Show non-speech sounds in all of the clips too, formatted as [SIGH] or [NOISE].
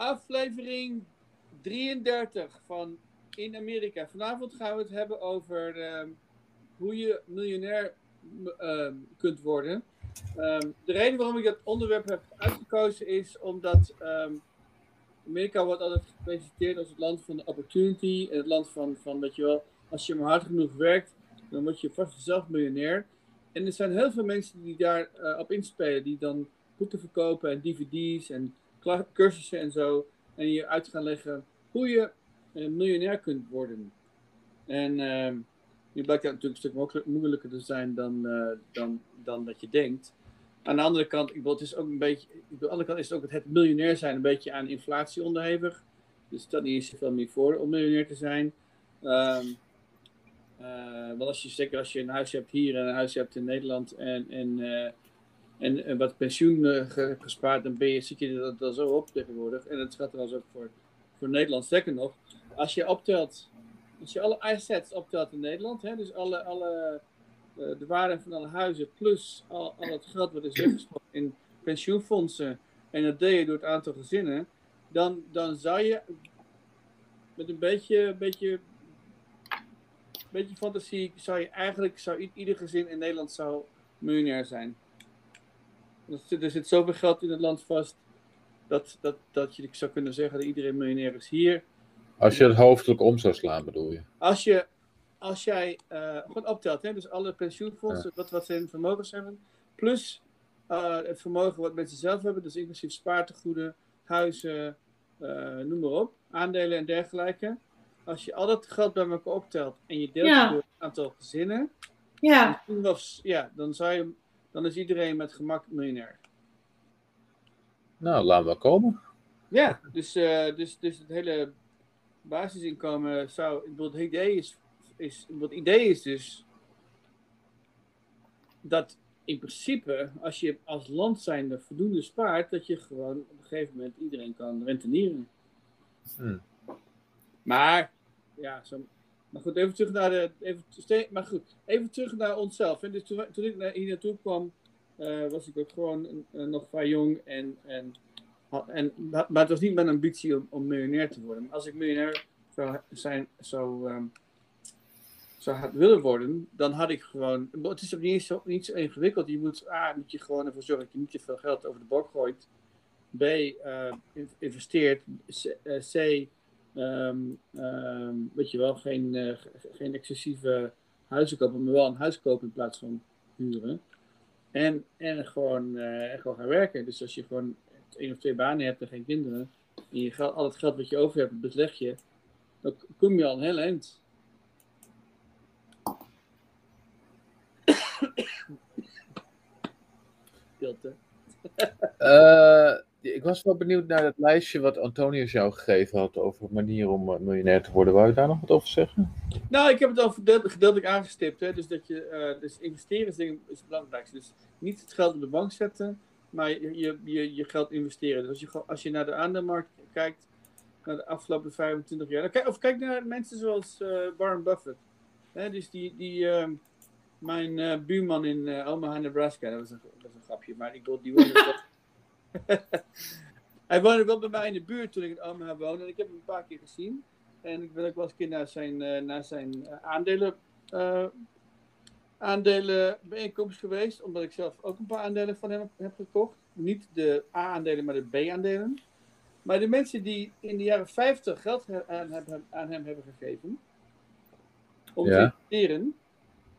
Aflevering 33 van In Amerika. Vanavond gaan we het hebben over ehm, hoe je miljonair ehm, kunt worden. Ehm, de reden waarom ik dat onderwerp heb uitgekozen is omdat Amerika wordt altijd gepresenteerd als het land van de opportunity. En het land van, van, weet je wel, als je maar hard genoeg werkt, dan word je vast zelf miljonair. En er zijn heel veel mensen die daar eh, op inspelen, die dan boeken verkopen en dvd's en cursussen en zo. En je uit gaan leggen hoe je eh, miljonair kunt worden. En ehm, nu blijkt dat natuurlijk een stuk moeilijk- moeilijker te zijn dan, eh, dan, dan dat je denkt. Aan de andere kant, ik bedoel, het is ook een beetje, aan de andere kant is het ook het miljonair zijn een beetje aan inflatie onderhevig. Dus dat niet zoveel meer voor om miljonair te zijn. Ehm eh, want als je, zeker als je een huis hebt hier en een huis hebt in Nederland en, en, en, wat pensioen eh, ge- gespaard, dan ben je, zit je dat, dat zo op tegenwoordig. En dat gaat trouwens ook voor, voor Nederland. Sterker nog, als je optelt, als je alle assets optelt in Nederland, hè, dus alle, alle, eh, de waarde van alle huizen plus al, al het geld wat is weggestopt in pensioenfondsen en dat deed je door het aantal gezinnen, dan, dan zou je met een beetje, beetje, beetje fantasie, zou je eigenlijk, zou ieder gezin in Nederland zou miljonair zijn. Er zit, er zit zoveel geld in het land vast, dat, dat, dat je zou kunnen zeggen dat iedereen miljonair is hier. Als je het hoofdelijk om zou slaan, bedoel je? Als, je, als jij eh, gewoon optelt, hè, dus alle pensioenfondsen, wat, wat ze in vermogens hebben, plus eh, het vermogen wat mensen zelf hebben, dus inclusief spaartegoeden, huizen, eh, noem maar op, aandelen en dergelijke. Als je al dat geld bij elkaar optelt en je deelt Ja. het door het aantal gezinnen, Ja, dan, of, ja, dan, zou je, dan is iedereen met gemak miljonair. Nou, laat maar komen. Ja, dus, eh, dus, dus het hele basisinkomen zou. ik bedoel, Het idee is, is, het idee is dus dat in principe, als je als land zijnde voldoende spaart, dat je gewoon op een gegeven moment iedereen kan rentenieren. Hmm. Maar, ja, zo, maar goed, even terug naar de. Even, ste- maar goed, even terug naar onszelf. En dus toen, toen ik hier naartoe kwam, eh, was ik ook gewoon eh, nog vrij jong en. en En, maar het was niet mijn ambitie om, om miljonair te worden. Maar als ik miljonair zou zijn, zou, ehm, zou had willen worden, dan had ik gewoon. Het is ook niet zo, niet zo ingewikkeld. Je moet, A, moet je gewoon ervoor zorgen dat je niet te veel geld over de bok gooit. B, eh, in- investeert. C, ehm, weet je wel, geen, eh, ge- geen excessieve huizen kopen, maar wel een huis kopen in plaats van huren. En, en gewoon, eh, gewoon gaan werken. Dus als je gewoon één of twee banen hebt en geen kinderen, en je geld, al het geld wat je over hebt, besleg je, dan kom je al een heel eind. [COUGHS] Stilte. Eh, ik was wel benieuwd naar het lijstje wat Antonius jou gegeven had over manieren om eh, miljonair te worden. Wou je daar nog wat over zeggen? Nou, ik heb het al gedeeltelijk, aangestipt. Hè? Dus, dat je, eh, dus investeren is, het belangrijkste. Dus niet het geld op de bank zetten, maar je, je, je, geld investeren. Dus als je, als je naar de aandeelmarkt kijkt, naar de afgelopen 25 jaar. dan kijk- Of kijk naar mensen zoals eh Warren Buffett. Hè? Dus die, die, ehm, mijn buurman in Omaha, Nebraska, dat was, een, dat was een grapje, maar ik bedoel, die [LAUGHS] woonde [LAUGHS] Hij woonde wel bij mij in de buurt toen ik in Omaha woonde en ik heb hem een paar keer gezien. En ik ben ook wel eens een keer naar zijn, eh, naar zijn eh, aandelen, eh, aandelenbijeenkomst geweest. Omdat ik zelf ook een paar aandelen van hem heb gekocht. Niet de A-aandelen, maar de B-aandelen. Maar de mensen die in de jaren 50 geld aan, aan hem hebben gegeven. Om Ja. te investeren.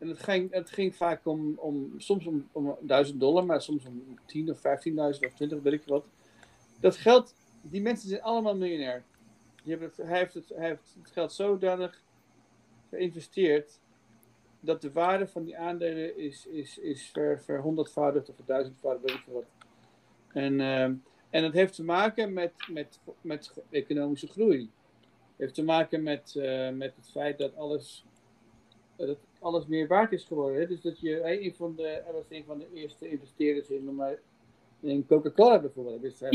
En het ging, het ging vaak om, om soms om, om 1000 dollar, maar soms om 10 of 15.000 of 20, weet ik wat. Dat geld, die mensen zijn allemaal miljonair. Hij, heeft het, heeft het geld zodanig geïnvesteerd dat de waarde van die aandelen is, is, is ver, verhonderdvoudigd of verduizendvoudigd, weet ik wat. En, ehm, en dat heeft te maken met, met, met economische groei. Het heeft te maken met, eh, met het feit dat alles, dat alles meer waard is geworden. Hè? Dus dat je, hij, een van de, hij was een van de eerste investeerders in, maar, in Coca-Cola bijvoorbeeld. Dus hij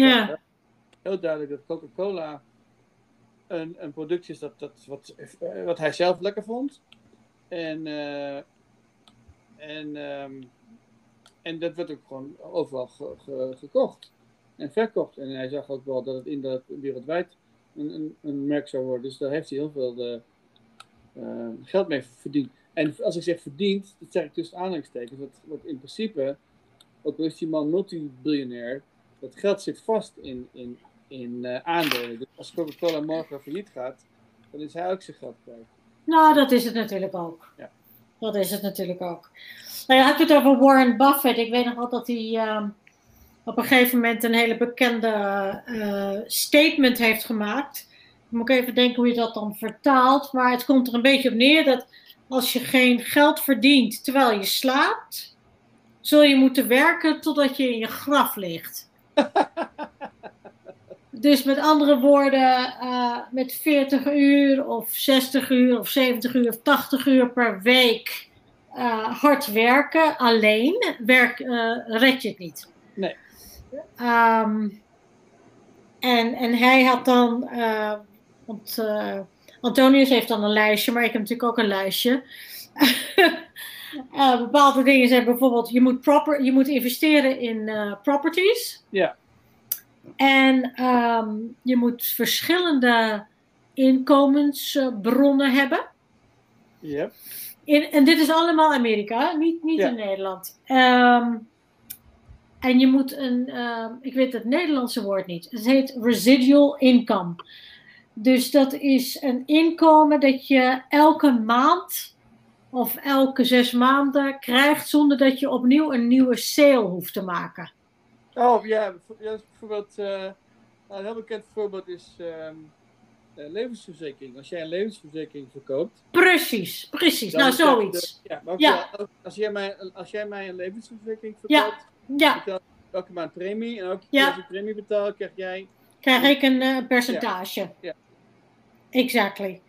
heel duidelijk dat Coca-Cola een, een product is dat, dat, wat, eh, wat hij zelf lekker vond. En, eh, en, ehm, en dat werd ook gewoon overal ge- ge- gekocht. en verkocht. En hij zag ook wel dat het in dat wereldwijd een, een, een merk zou worden. Dus daar heeft hij heel veel eh, eh, geld mee verdiend. En als ik zeg verdiend, dat zeg ik tussen aanhalingstekens. Dat, dat in principe, ook al is die man multibiljonair, dat geld zit vast in, in, in eh, aandelen. Dus als Coca-Cola morgen failliet gaat, dan is hij ook zijn geld kwijt. Nou, dat is het natuurlijk ook. Ja. Dat is het natuurlijk ook. Nou, je had het over Warren Buffett. Ik weet nog wel dat hij ehm, op een gegeven moment een hele bekende eh, statement heeft gemaakt. Ik moet even denken hoe je dat dan vertaalt. Maar het komt er een beetje op neer dat als je geen geld verdient terwijl je slaapt, zul je moeten werken totdat je in je graf ligt. [LAUGHS] Dus met andere woorden, uh, met 40 uur of 60 uur of 70 uur of 80 uur per week uh, hard werken alleen, werk, uh, red je het niet. Nee. Um, en, en hij had dan, want Antonius heeft dan een lijstje, maar ik heb natuurlijk ook een lijstje. [LAUGHS] bepaalde dingen zijn bijvoorbeeld, je moet, proper, je moet investeren in properties. Ja. En um, je moet verschillende inkomensbronnen hebben. Yep. In, en dit is allemaal Amerika, niet, niet Ja. in Nederland. Um, en je moet een, um, ik weet het Nederlandse woord niet, het heet residual income. Dus dat is een inkomen dat je elke maand of elke zes maanden krijgt zonder dat je opnieuw een nieuwe sale hoeft te maken. Oh ja, ja bijvoorbeeld, uh, een heel bekend voorbeeld is um, uh, levensverzekering. Als jij een levensverzekering verkoopt. Precies, precies. Nou, zoiets. De, ja, maar ook Ja. wel, als, jij mij, als jij mij een levensverzekering verkoopt, Ja, betaal ik elke maand premie. En elke Ja. als ik premie betaal, krijg jij. krijg ik een eh, percentage. Ja. Exactly.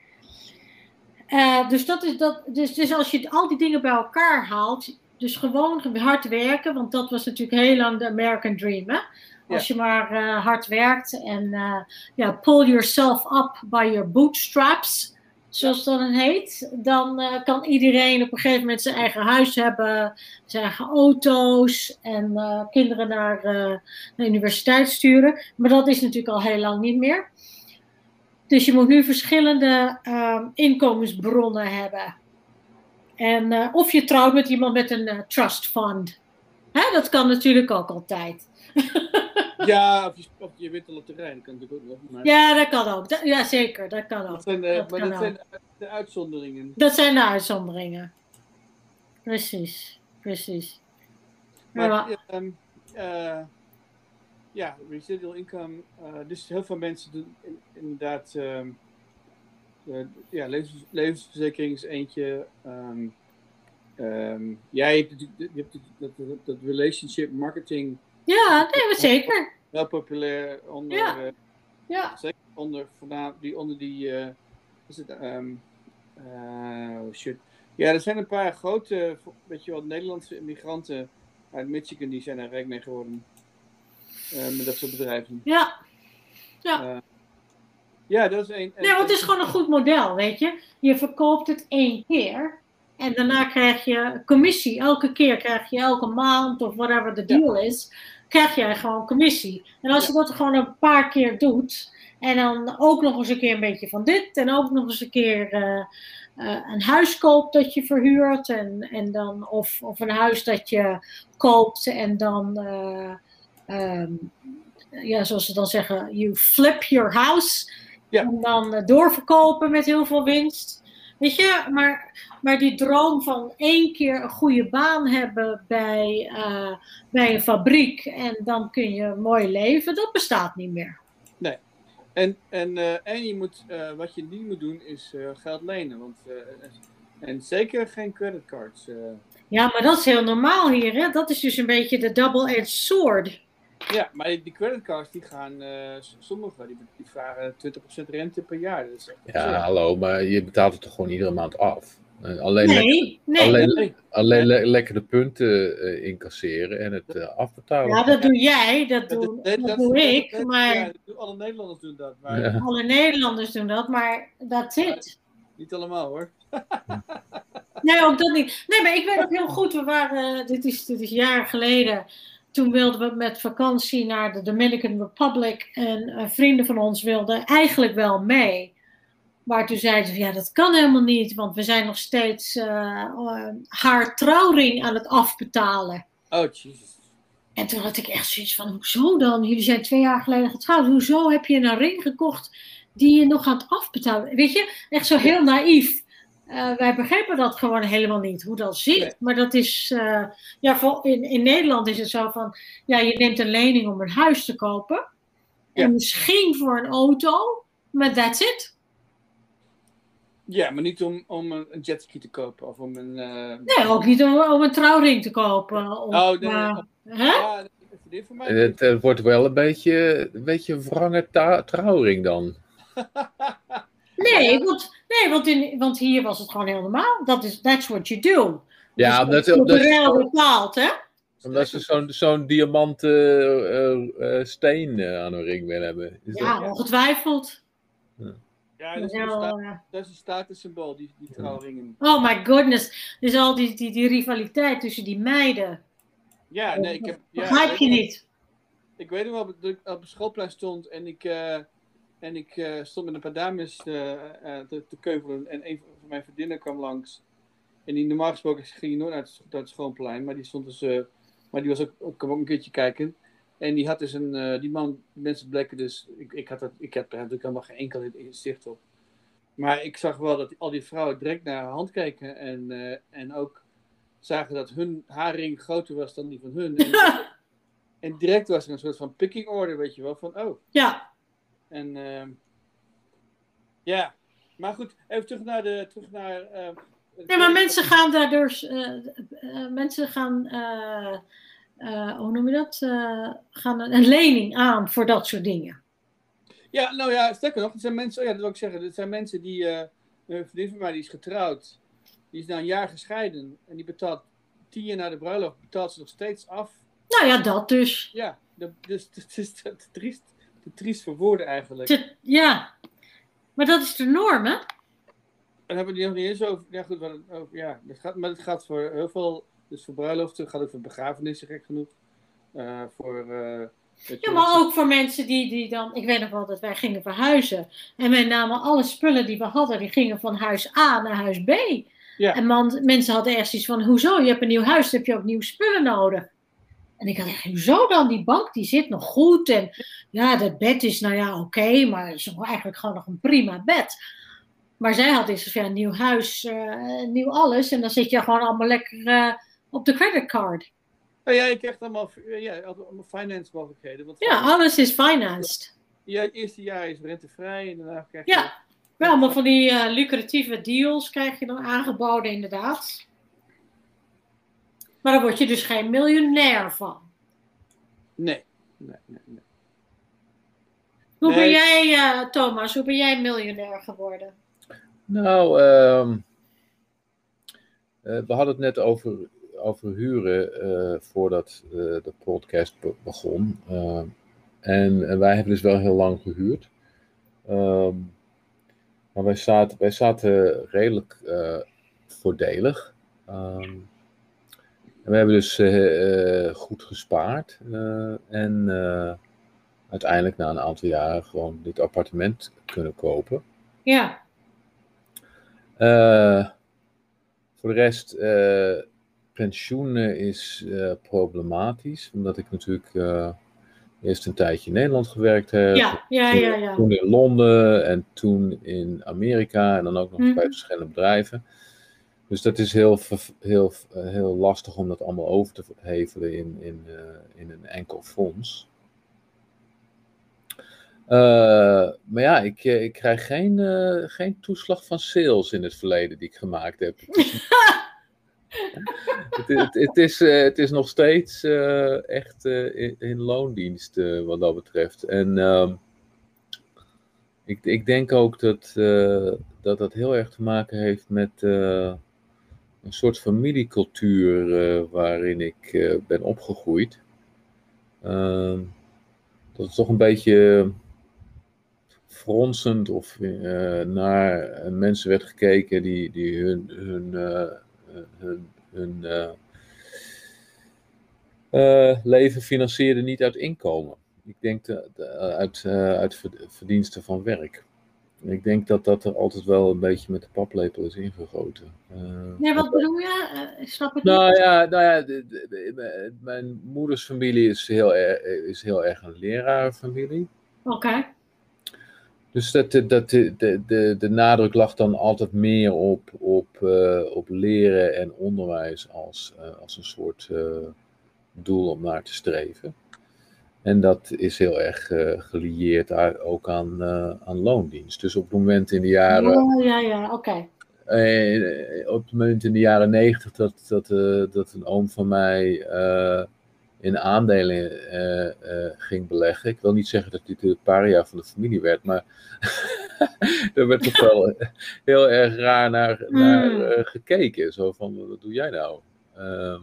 Eh, dus, dat is dat, dus, dus als je al die dingen bij elkaar haalt, dus gewoon hard werken, want dat was natuurlijk heel lang de American Dream. Hè? Als je maar eh, hard werkt en eh, ja, pull yourself up by your bootstraps, zoals dat dan heet, dan kan iedereen op een gegeven moment zijn eigen huis hebben, zijn eigen auto's en kinderen naar de universiteit sturen. Maar dat is natuurlijk al heel lang niet meer. Dus je moet nu verschillende ehm, inkomensbronnen hebben. En uh, of je trouwt met iemand met een uh, trust fund. Hè, dat kan natuurlijk ook altijd. [LAUGHS] Ja, of je, of je wint de loterij, dat kan natuurlijk ook nog. Maar Ja, dat kan ook. Dat, ja, zeker, dat kan ook. dat zijn, de, dat maar kan dat ook. zijn de uitzonderingen. Dat zijn de uitzonderingen. Precies, precies. Maar Ja. Ja, residual income. eh, dus heel veel mensen doen in- inderdaad. ehm, eh, ja, levens, levensverzekering is eentje. ehm, ehm, jij hebt, natuurlijk- je hebt dat, dat, dat relationship marketing Ja, nee, zeker. heel populair onder. Ja. eh, Ja, zeker onder, die, onder die. is het, oh shit. Ja, er zijn een paar grote, weet je wel, Nederlandse immigranten uit Michigan die zijn er rijk mee geworden. Eh, met dat soort bedrijven. ja. Ja, dat is één. Nee, want het is gewoon een goed model, weet je. Je verkoopt het één keer. En daarna krijg je commissie. Elke keer krijg je elke maand of whatever de deal is, krijg jij gewoon commissie. En als je dat gewoon een paar keer doet, en dan ook nog eens een keer een beetje van dit, en ook nog eens een keer eh, eh, een huis koopt dat je verhuurt, en, en dan, of, of een huis dat je koopt en dan, eh, ehm, ja, zoals ze dan zeggen, you flip your house. Ja. En dan eh, doorverkopen met heel veel winst. Weet je, maar, maar die droom van één keer een goede baan hebben bij, eh, bij een fabriek en dan kun je mooi leven, dat bestaat niet meer. En, en, eh, en je moet, wat je niet moet doen is geld lenen. Want, en zeker geen creditcards. Ja, maar dat is heel normaal hier. Hè? Dat is dus een beetje de double-edged sword. Ja, maar die, die creditcards die gaan, eh, s- sommige die, die vragen 20% rente per jaar. Dat Ja, hallo, maar je betaalt het toch gewoon iedere maand af? En alleen lekker, Nee, nee. alleen, Nee. alleen le- lekker de punten eh, incasseren en het eh, afbetalen. Ja, dat doe jij, dat Dat- doe, dat- dat dat- doe dat- ik, dat- maar ja, dat alle Nederlanders doen dat, maar Ja. alle Nederlanders doen dat, maar that's it. niet allemaal hoor. Nee, ook dat niet. Nee, maar ik weet ook heel goed, we waren, dit is, dit is jaren geleden. Toen wilden we met vakantie naar de Dominican Republic. En eh, vrienden van ons wilden eigenlijk wel mee. Maar toen zeiden ze, ja, dat kan helemaal niet. Want we zijn nog steeds eh, eh, haar trouwring aan het afbetalen. Oh, jezus. En toen had ik echt zoiets van, hoezo dan? Jullie zijn twee jaar geleden getrouwd. Hoezo heb je een ring gekocht die je nog aan het afbetalen? Weet je, echt zo heel naïef. Eh, wij begrijpen dat gewoon helemaal niet, hoe dat zit. Nee. Maar dat is, eh, ja, voor, in, in Nederland is het zo van, ja, je neemt een lening om een huis te kopen. En misschien voor een auto, maar that's it. Ja, maar niet om, om een een jetski te kopen of om een... eh, Nee, ook niet om, om een trouwring te kopen. Om, Oh, nee, hè? Ja, dat is dit voor mij. Het, eh, wordt wel een beetje, een beetje een wrange trouwring dan. [LAUGHS] Nee, Ja. want, nee want, in, want hier was het gewoon heel normaal. Dat is, that's what you do. Ja, Dus omdat, dat is omdat, cultureel bepaald, hè? omdat ze zo'n zo'n diamanten eh, eh, steen eh, aan hun ring willen hebben. Is Ja, dat- ongetwijfeld. Ja, dat is, een Wel, sta- dat is een statussymbool, die, die trouwringen. oh my goodness. Dus al die, die, die rivaliteit tussen die meiden. Ja, nee, ik heb... Ja, Begrijp je niet? Ik weet nog wel dat ik op het schoolplein stond en ik, eh, en ik eh, stond met een paar dames eh, eh, te, te keuvelen. En een van mijn vriendinnen kwam langs. En die normaal gesproken ging je nooit naar het, naar het schoolplein, maar die stond dus. maar die was ook, ook, kwam ook een keertje kijken. En die had dus een. die man, mensen bleken dus. Ik, ik, had dat, ik heb er natuurlijk helemaal geen enkel zicht op. Maar ik zag wel dat al die vrouwen direct naar haar hand keken. En, en ook zagen dat hun haar ring groter was dan die van hun. En, [LAUGHS] en direct was er een soort van picking order, weet je wel. Van oh. Ja, En ehm, ja. Maar goed, even terug naar de. Terug naar, eh, nee, maar mensen gaan daardoor. eh, eh, mensen gaan. eh, hoe noem je dat? Eh, gaan een, een lening aan voor dat soort dingen. Ja, nou ja, sterker nog, het zijn mensen, oh ja, dat wil ik zeggen, het zijn mensen die, eh een vriendin van mij die is getrouwd, die is na een jaar gescheiden en die betaalt tien jaar na de bruiloft, betaalt ze nog steeds af. Nou ja, dat dus. Ja, dat, dus [LAUGHS] het is triest, te triest voor woorden eigenlijk. Te- ja, maar dat is de norm, hè? En hebben we die nog niet eens over, ja goed, over, ja, dat gaat, maar het gaat voor heel veel, dus voor bruiloften, het gaat ook voor begrafenissen, gek genoeg. Eh, voor, eh, Ja, maar ook voor mensen die, die dan. Ik weet nog wel dat wij gingen verhuizen. En wij namen alle spullen die we hadden, die gingen van huis A naar huis B. Ja. En man, mensen hadden echt zoiets van: hoezo? Je hebt een nieuw huis, dan heb je ook nieuwe spullen nodig. En ik had echt, hoezo dan? Die bank die zit nog goed. En ja, dat bed is nou ja, oké, maar het is eigenlijk gewoon nog een prima bed. Maar zij had dus ja, een nieuw huis, eh, nieuw alles. En dan zit je gewoon allemaal lekker eh, op de creditcard. Nou ja, je krijgt allemaal, ja, allemaal finance mogelijkheden. Want Ja, alles is financed. Ja, het eerste jaar is rentevrij en daarna krijg je... Ja. Wel, allemaal van die eh, lucratieve deals krijg je dan aangeboden, inderdaad. Maar daar word je dus geen miljonair van. Nee, nee, nee. nee. Hoe ben jij, eh, Thomas, hoe ben jij miljonair geworden? Nou, ehm, eh, we hadden het net over, over huren eh, voordat de podcast be- begon. Ehm, en, en wij hebben dus wel heel lang gehuurd. Ehm, maar wij zaten, wij zaten redelijk voordelig. Ehm, en we hebben dus eh, eh, goed gespaard. eh, en uiteindelijk na een aantal jaren gewoon dit appartement kunnen kopen. Ja, voor de rest, pensioenen is problematisch, omdat ik natuurlijk eerst een tijdje in Nederland gewerkt heb. ja, ja, ja. ja. Toen in Londen en toen in Amerika en dan ook nog eens bij verschillende bedrijven. Dus dat is heel, heel, eh, heel lastig om dat allemaal over te hevelen in, in, eh, in een enkel fonds. Eh, maar ja, ik, ik krijg geen, geen toeslag van sales in het verleden die ik gemaakt heb. het, [LAUGHS] het, het, is, het is nog steeds echt in, in loondienst wat dat betreft. En ehm, ik, ik denk ook dat, dat dat heel erg te maken heeft met een soort familiecultuur eh, waarin ik eh, ben opgegroeid. Ehm, dat het toch een beetje fronsend of eh, naar mensen werd gekeken die, die hun, hun, hun, hun leven financierde niet uit inkomen. Ik denk de, de- uit, uit ver- verdiensten van werk. Ik denk dat dat er altijd wel een beetje met de paplepel is ingegoten. Eh, Nee, wat bedoel je? Eh, ik snap het nou niet. ja, nou ja de- de- de- mijn moeders familie is heel, erg, is heel erg een lerarenfamilie. Oké. Dus dat, dat, de, de, de, nadruk lag dan altijd meer op, op, eh, op leren en onderwijs als, als een soort doel om naar te streven. En dat is heel erg eh, gelieerd ook aan, eh, aan loondienst. Dus op het moment in de jaren Oh, ja, ja, oké. eh, op het moment in de jaren negentig dat, dat, dat een oom van mij in aandelen ging beleggen. Ik wil niet zeggen dat hij de paria van de familie werd, maar [LAUGHS] er werd toch wel heel erg raar naar, naar Hmm. gekeken. Zo van, wat doe jij nou? Ehm,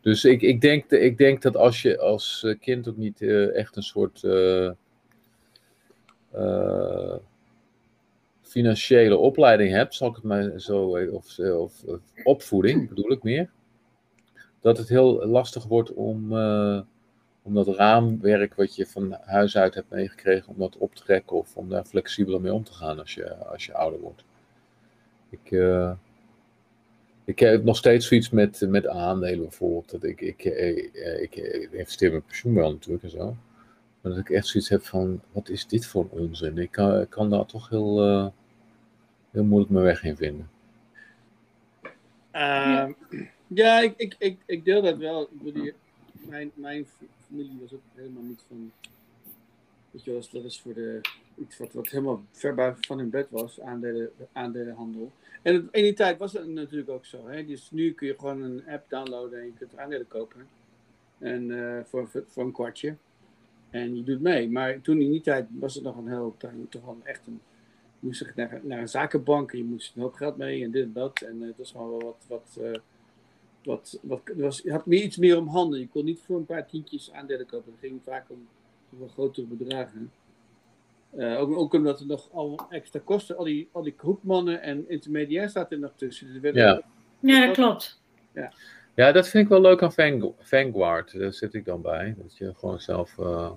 dus ik, ik, denk, ik denk dat als je als eh, kind ook niet eh, echt een soort eh, financiële opleiding hebt, zal ik het maar zo, of, of, opvoeding bedoel ik meer, dat het heel lastig wordt om, om dat raamwerk wat je van huis uit hebt meegekregen, om dat op te trekken of om daar flexibeler mee om te gaan als je, als je ouder wordt. Ik, ik heb nog steeds zoiets met, met aandelen bijvoorbeeld. Dat ik, ik, eh, ik, ik investeer mijn pensioen wel natuurlijk en zo. Maar dat ik echt zoiets heb van, wat is dit voor een onzin? Ik kan, ik kan daar toch heel, eh, heel moeilijk mijn weg in vinden. Ehm, ja, ik, ik, ik, ik deel dat wel. Ik bedoel, die- mijn, mijn familie was ook helemaal niet van. Weet je wel, dat is voor de. Iets wat, wat helemaal ver van hun bed was, aandelen, aandelenhandel. En in die tijd was het natuurlijk ook zo. Hè? Dus nu kun je gewoon een app downloaden en je kunt aandelen kopen. En eh, voor, een kwartje. En je doet mee. Maar toen in die tijd was het nog een heel, toch wel echt een je moest naar, naar een zakenbank en je moest een hoop geld mee en dit en dat. En eh, het was gewoon wel wat. wat, eh, wat, wat was, je had meer, iets meer om handen. Je kon niet voor een paar tientjes aandelen kopen. Het ging vaak om, om grotere bedragen. Eh, ook, ook omdat er nog al extra kosten, al die, al die hoekmannen en intermediair zaten er nog tussen. Dus Ja. Ja, dat klopt. Ja, dat vind ik wel leuk aan Vang- Vanguard. Daar zit ik dan bij. Dat je gewoon zelf. eh,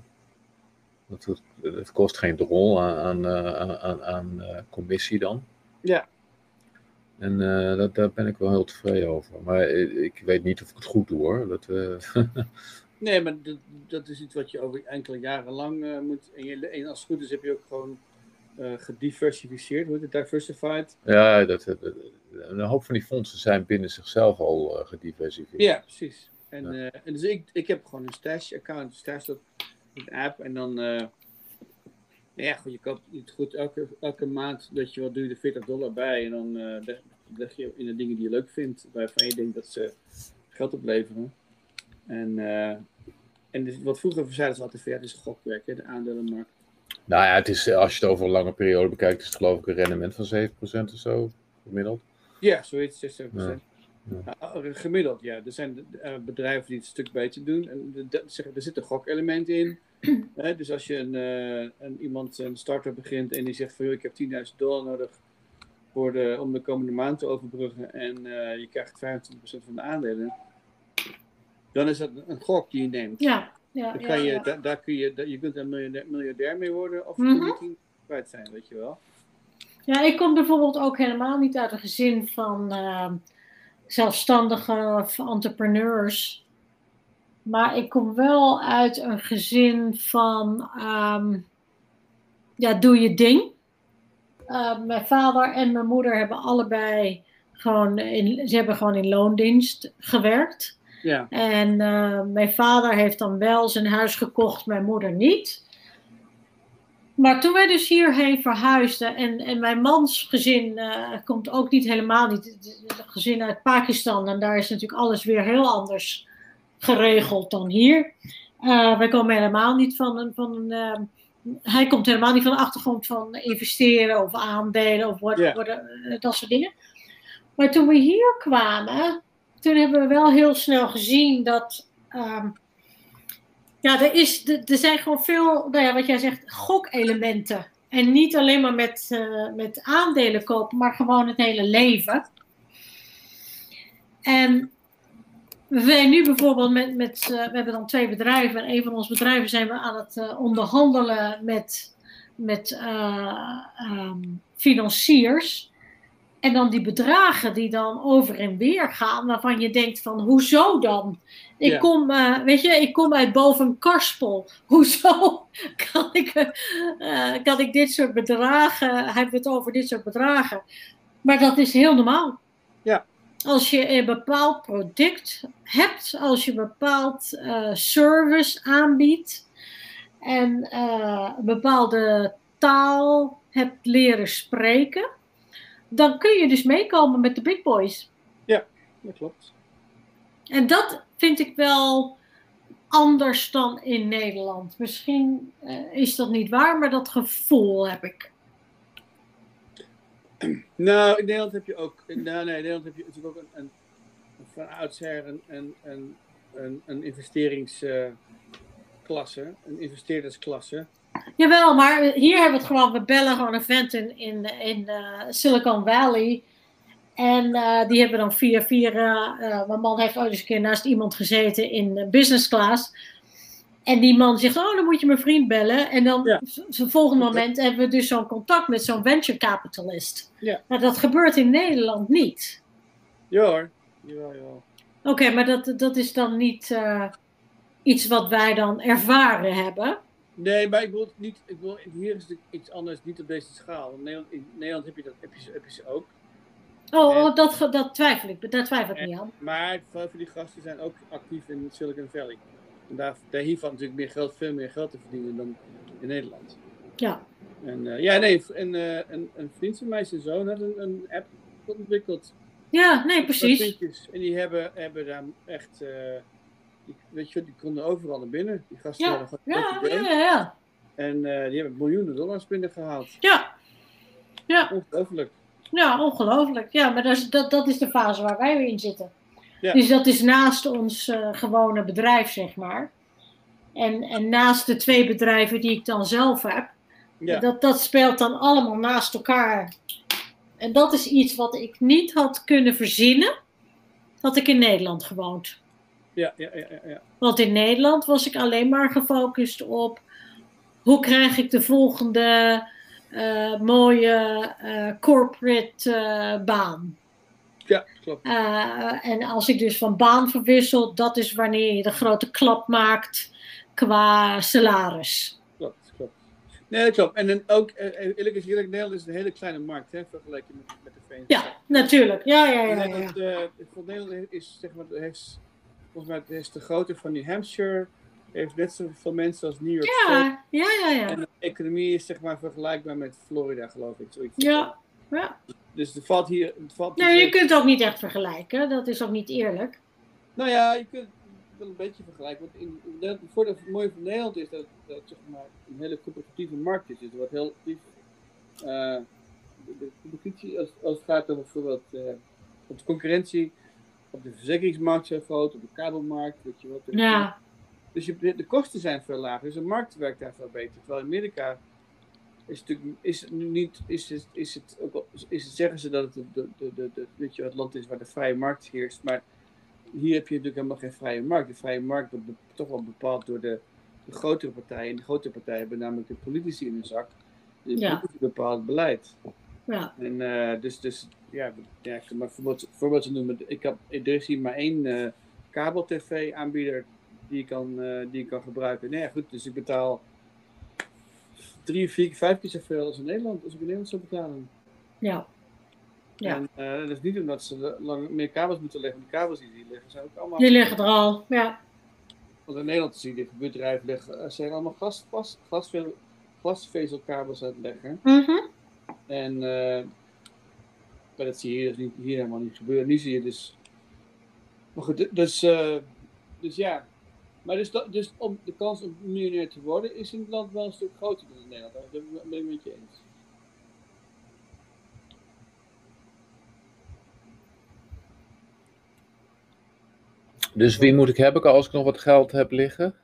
dat, het, het kost geen drol aan, aan, eh, aan, aan, aan, eh, commissie dan. Ja. En eh, dat, daar ben ik wel heel tevreden over. Maar ik, ik weet niet of ik het goed doe hoor. Dat, eh, [LAUGHS] Nee, maar dat, dat is iets wat je over enkele jaren lang eh, moet. En, je, en als het goed is, heb je ook gewoon eh, gediversificeerd. Hoe het? Diversified. ja, dat, dat- dat- een hoop van die fondsen zijn binnen zichzelf al eh, gediversifieerd. Ja, precies. En, Ja. eh, en dus ik, ik heb gewoon een stash-account, stash dat een app. En dan, eh, ja, goed, je koopt niet goed elke, elke maand dat je wat er 40 dollar bij. En dan eh, leg, leg je in de dingen die je leuk vindt, waarvan je denkt dat ze geld opleveren. En, eh, en dus wat vroeger zeiden ze altijd, ja, het is gokwerk, hè, de aandelenmarkt. Nou ja, het is, eh, als je het over een lange periode bekijkt, is het geloof ik een rendement van 7% of zo, gemiddeld. Ja, zoiets, 6, 7%. Ja. Ja, eh, gemiddeld, ja. Er zijn eh, bedrijven die het een stuk beter doen. En de- de- zeg, er zit een gokelement in. [CLEARS THROAT] Hè, dus als je een, een, iemand een start-up begint en die zegt van ik heb 10.000 dollar nodig voor de, om de komende maand te overbruggen en je krijgt 25% van de aandelen, dan is dat een gok die je neemt. Ja, ja, Dan ja, kan je, da- daar kun je, da- je kunt een miljardair, miljardair mee worden of je Mhm. kunt je kwijt zijn, weet je wel. Ja, ik kom bijvoorbeeld ook helemaal niet uit een gezin van ehm, zelfstandige of entrepreneurs. Maar ik kom wel uit een gezin van, ehm, ja, doe je ding. Eh, mijn vader en mijn moeder hebben allebei gewoon in, ze hebben gewoon in loondienst gewerkt. Ja, En eh, mijn vader heeft dan wel zijn huis gekocht, mijn moeder niet. Maar toen wij dus hierheen verhuisden en, en mijn mans gezin eh, komt ook niet helemaal niet, het gezin uit Pakistan en daar is natuurlijk alles weer heel anders geregeld dan hier. Eh, wij komen helemaal niet van een, van een hij komt helemaal niet van de achtergrond van investeren of aandelen of wat, eh, dat soort dingen. Maar toen we hier kwamen, toen hebben we wel heel snel gezien dat. ehm, ja, er, is, er, zijn gewoon veel, nou ja, wat jij zegt, gokelementen. En niet alleen maar met, eh, met aandelen kopen, maar gewoon het hele leven. En we zijn nu bijvoorbeeld met, met uh, we hebben dan twee bedrijven. En een van onze bedrijven zijn we aan het uh, onderhandelen met, met um, financiers. En dan die bedragen die dan over en weer gaan, waarvan je denkt van, hoezo dan? Ik, Ja. kom, eh, weet je, ik kom uit boven een karspel. [LAUGHS] Hoezo kan ik, eh, kan ik dit soort bedragen, hebben we het over dit soort bedragen? Maar dat is heel normaal. Ja. Als je een bepaald product hebt, als je een bepaald eh, service aanbiedt en een bepaalde taal hebt leren spreken, dan kun je dus meekomen met de big boys. Dat klopt. En dat vind ik wel anders dan in Nederland. Misschien eh, is dat niet waar, maar dat gevoel heb ik. Nou, in Nederland heb je ook, nou, nee, in Nederland heb je natuurlijk ook een, een, van oudsher een, een, een, een, een investeringsklasse, een investeerdersklasse. Jawel, maar hier hebben we het gewoon, we bellen gewoon een vent in, in, in eh, Silicon Valley. En eh, die hebben dan via via. eh, mijn man heeft ooit eens een keer naast iemand gezeten in business class. En die man zegt: Oh, dan moet je mijn vriend bellen. En dan, Ja. zo'n volgende moment, hebben we dus zo'n contact met zo'n venture capitalist. Ja. Maar dat gebeurt in Nederland niet. Ja hoor, jawel, jawel. Oké, maar dat, dat is dan niet iets wat wij dan ervaren hebben. Nee, maar ik bedoel niet, ik bedoel, hier is het iets anders, niet op deze schaal. In Nederland, in Nederland heb je dat, heb je, ze- heb je ze ook. Oh, En- oh, dat, dat twijfel ik. Daar twijfel ik niet aan. Maar veel van die gasten zijn ook actief in Silicon Valley. En daar, daar hiervan natuurlijk meer geld, veel meer geld te verdienen dan in Nederland. Ja. En eh, ja, nee, en, eh, een, een vriend van mij, zijn zoon, had een, een app ontwikkeld. Ja, nee, precies. En die hebben, hebben daar echt, eh, die, weet je, die konden overal naar binnen. Die gasten Ja, hadden gewoon Ja, ja, ja. ja. En eh, die hebben miljoenen dollars binnengehaald. Ja, ja, Ongelooflijk. ja ongelooflijk. Ja, maar dat is, dat, dat is de fase waar wij in zitten. Ja. Dus dat is naast ons eh, gewone bedrijf, zeg maar. En, en naast de twee bedrijven die ik dan zelf heb, Ja, dat, dat speelt dan allemaal naast elkaar. En dat is iets wat ik niet had kunnen verzinnen, had ik in Nederland gewoond. Ja, ja, ja. Want in Nederland was ik alleen maar gefocust op hoe krijg ik de volgende eh, mooie eh, corporate eh, baan. ja klopt. En als ik dus van baan verwissel, dat is wanneer je de grote klap maakt qua salaris. Klopt, klopt. Nee, dat klopt. En dan ook, eerlijk is eerlijk, Nederland is een hele kleine markt, hè, vergeleken met, met de Verenigde Ja, natuurlijk. Ja, ja, ja. ja, Nederland, ja. Nederland is, zeg maar, heeft, volgens mij is de grootte van New Hampshire, heeft net zoveel mensen als New York State. Ja, ja, ja. En de economie is zeg maar vergelijkbaar met Florida, geloof ik. Zoiets. Ja, ja. Dus er valt hier. Het valt Nee, je kunt het ook niet echt vergelijken. Dat is ook niet eerlijk. Nou ja, je kunt het wel een beetje vergelijken. Want in, Nederland- het mooie van Nederland is dat zeg maar, een hele competitieve markt is. Dus wordt heel actief. eh, de, competitie, als, als het gaat over bijvoorbeeld op de concurrentie, op de verzekeringsmarkt zijn groot, op de kabelmarkt, weet je wat. Ja, Dus je, de, kosten zijn veel lager, dus de markt werkt daar veel beter. Terwijl in Amerika is het natuurlijk is het nu niet, is het, is het ook al- is het, zeggen ze dat het de, de, de, de, weet je, het land is waar de vrije markt heerst, maar hier heb je natuurlijk helemaal geen vrije markt. De vrije markt wordt toch wel bepaald door de, de grotere partijen. En de grotere partijen hebben namelijk de politici in hun zak. De Ja. het beleid. ja. En eh, dus, dus ja, ja, maar voorbeeld, voorbeeld te noemen. Ik heb, er is hier maar één eh kabel-tv-aanbieder die ik kan, eh, die ik kan gebruiken. Nee, ja, goed, dus ik betaal drie, vier, vijf keer zoveel als in Nederland, als ik in Nederland zou betalen. ja. Ja. En eh, dat is niet omdat ze lang meer kabels moeten leggen. De kabels die die liggen zijn ook allemaal. Die liggen er al. Ja, Want in Nederland zie je de bedrijven leggen, zijn allemaal glas, glas, glasvezelkabels aan het leggen. Mhm. En eh, maar dat zie je hier, dus niet, hier helemaal niet gebeuren. Nu zie je dus. Maar goed, dus, eh, dus ja. Maar dus, dat, dus om de kans om miljonair te worden is in het land wel een stuk groter dan in Nederland. Dat ben ik met je eens. Dus wie moet ik hebben als ik nog wat geld heb liggen?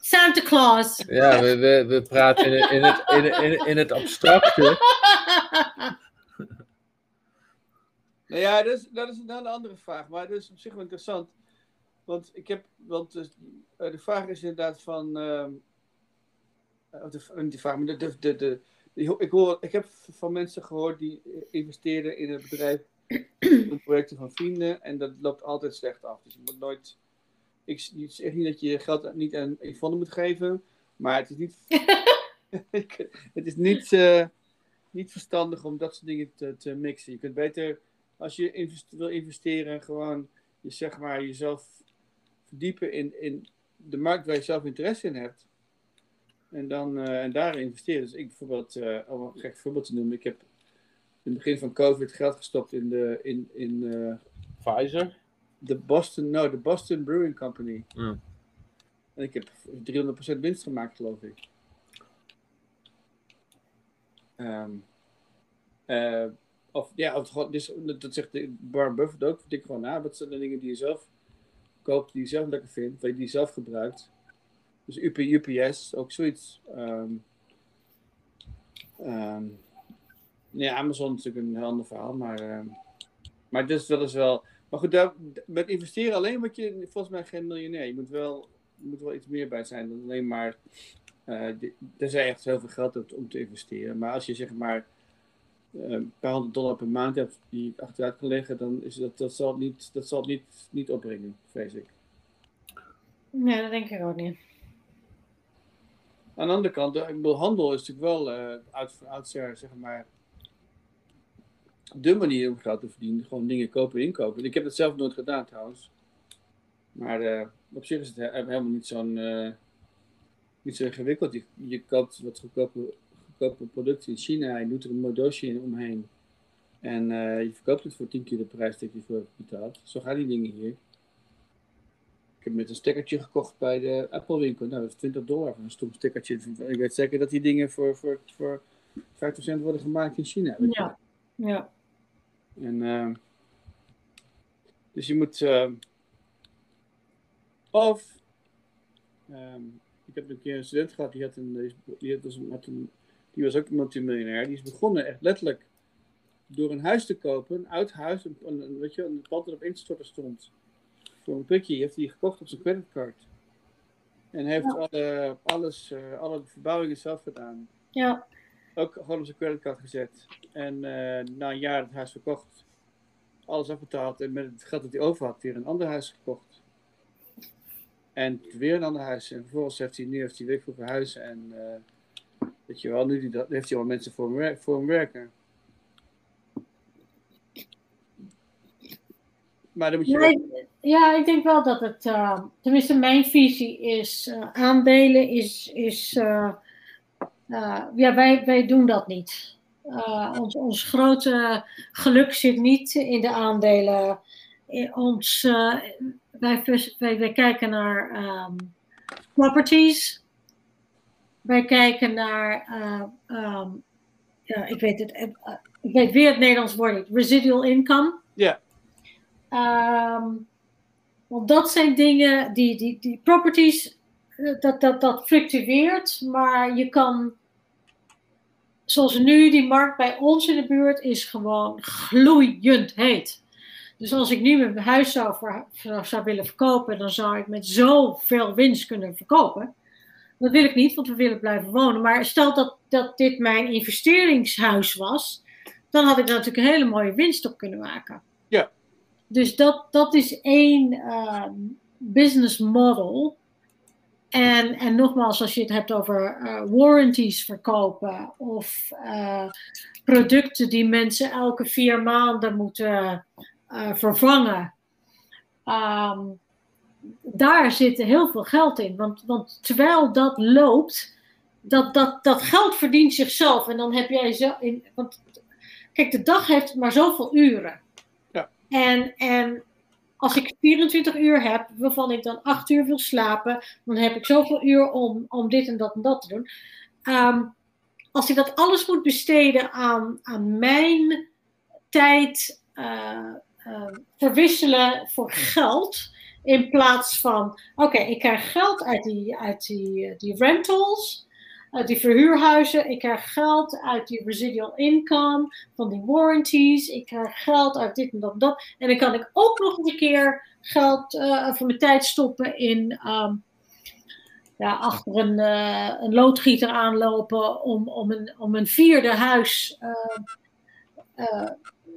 Santa Claus. Ja, we, we, we praten in, het- in, het, in, het- in, het- in het abstracte. Nou ja, dat is, een andere vraag, maar dat is op zich wel interessant. Want ik heb, want de, de vraag is inderdaad van, uh, de, vraag, maar de, de, de, ik, hoor, ik heb van mensen gehoord die investeren in het bedrijf, in projecten van vrienden, en dat loopt altijd slecht af. Dus je moet nooit, ik zeg niet dat je geld niet aan fonden moet geven, maar het is niet, [LAUGHS] het is niet, niet verstandig om dat soort dingen te, te mixen. Je kunt beter, als je wil investeren, gewoon je, zeg maar, jezelf verdiepen in, in de markt waar je zelf interesse in hebt. En, dan, uh, en daar investeren. Dus ik bijvoorbeeld, uh, om een gek voorbeeld te noemen, ik heb in het begin van COVID geld gestopt in de. In, in, uh, Pfizer? De Boston, no, de Boston Brewing Company. Mm. En ik heb 300% winst gemaakt, geloof ik. Um, of ja, of, dus, dat zegt Warren Buffett ook. Denk gewoon na. Wat zijn de dingen die je zelf koopt, die je zelf lekker vindt, die je zelf gebruikt? Dus UP, UPS, ook zoiets. Um, um, ja, Amazon is natuurlijk een heel ander verhaal, maar, maar dus dat is wel. Maar goed, met investeren alleen word je volgens mij geen miljonair. Je moet wel, moet wel iets meer bij zijn dan alleen maar. Uh, er zijn echt heel veel geld hebt om te investeren. Maar als je zeg maar uh, een paar honderd dollar per maand hebt die achteruit kan leggen, dan is dat, dat zal het niet, dat zal het niet, niet opbrengen, vrees ik. Nee, dat denk ik ook niet. Aan de andere kant, ik bedoel, handel is natuurlijk wel uh, uit, oudsher, zeg maar, de manier om geld te verdienen. Gewoon dingen kopen en inkopen. Ik heb het zelf nooit gedaan trouwens. Maar uh, op zich is het helemaal niet zo'n uh, niet zo ingewikkeld. Je, je koopt wat goedkope, goedkope producten in China. Je doet er een in omheen. En uh, je verkoopt het voor 10 keer de prijs dat je voor betaalt. Zo gaan die dingen hier. Ik heb met een stekkertje gekocht bij de Apple winkel. Nou, dat is 20 dollar voor een stom stekkertje. Ik weet zeker dat die dingen voor, voor, voor 50% worden gemaakt in China. Ja, ja. En, uh, dus je moet. Uh, of. Um, ik heb een keer een student gehad die had een. Die, had dus, had een, die was ook een multimiljonair. Die is begonnen echt letterlijk door een huis te kopen, een oud huis, een, een, weet je, een pand dat op instorten stond voor een putje. Heeft hij gekocht op zijn creditcard. En heeft ja. alle, alles, uh, alle verbouwingen zelf gedaan. Ja. Ook gewoon op zijn creditcard gezet. En uh, na een jaar het huis verkocht. Alles afbetaald. En met het geld dat hij over had, weer een ander huis gekocht. En weer een ander huis. En vervolgens heeft hij, nu heeft hij weer voor verhuizen. En uh, weet je wel, nu heeft hij al mensen voor hem, voor hem werken. Maar dan moet je ja, ik, denk wel dat het, uh, tenminste mijn visie is, uh, aandelen is, is ja, wij, wij doen dat niet. ons, ons grote geluk zit niet in de aandelen. In ons, wij, wij, wij kijken naar um, properties. Wij kijken naar, um, ja, ik weet het, ik weet weer het Nederlands woord residual income. Ja. Um, want dat zijn dingen, die, die, die properties, dat, dat, dat fluctueert, maar je kan, zoals nu, die markt bij ons in de buurt is gewoon gloeiend heet. Dus als ik nu mijn huis zou, voor, zou willen verkopen, dan zou ik met zoveel winst kunnen verkopen. Dat wil ik niet, want we willen blijven wonen. Maar stel dat, dat dit mijn investeringshuis was, dan had ik daar natuurlijk een hele mooie winst op kunnen maken. Ja. Dus dat, dat is één uh, business model. En, en nogmaals, als je het hebt over uh, warranties verkopen of uh, producten die mensen elke vier maanden moeten vervangen. Um, daar zit heel veel geld in. Want, want terwijl dat loopt, dat, dat, dat geld verdient zichzelf. En dan heb jij zo. In, want kijk, de dag heeft maar zoveel uren. En, en als ik 24 uur heb, waarvan ik dan 8 uur wil slapen, dan heb ik zoveel uur om, om dit en dat en dat te doen. Um, als ik dat alles moet besteden aan, aan mijn tijd uh, verwisselen voor geld, in plaats van, oké, ik krijg geld uit die, uit die, die rentals. uit die verhuurhuizen. Ik krijg geld uit die residual income van die warranties. Ik krijg geld uit dit en dat en dat. En dan kan ik ook nog een keer geld uh, voor mijn tijd stoppen in um, ja, achter een, een loodgieter aanlopen om, om, een, om een vierde huis uh,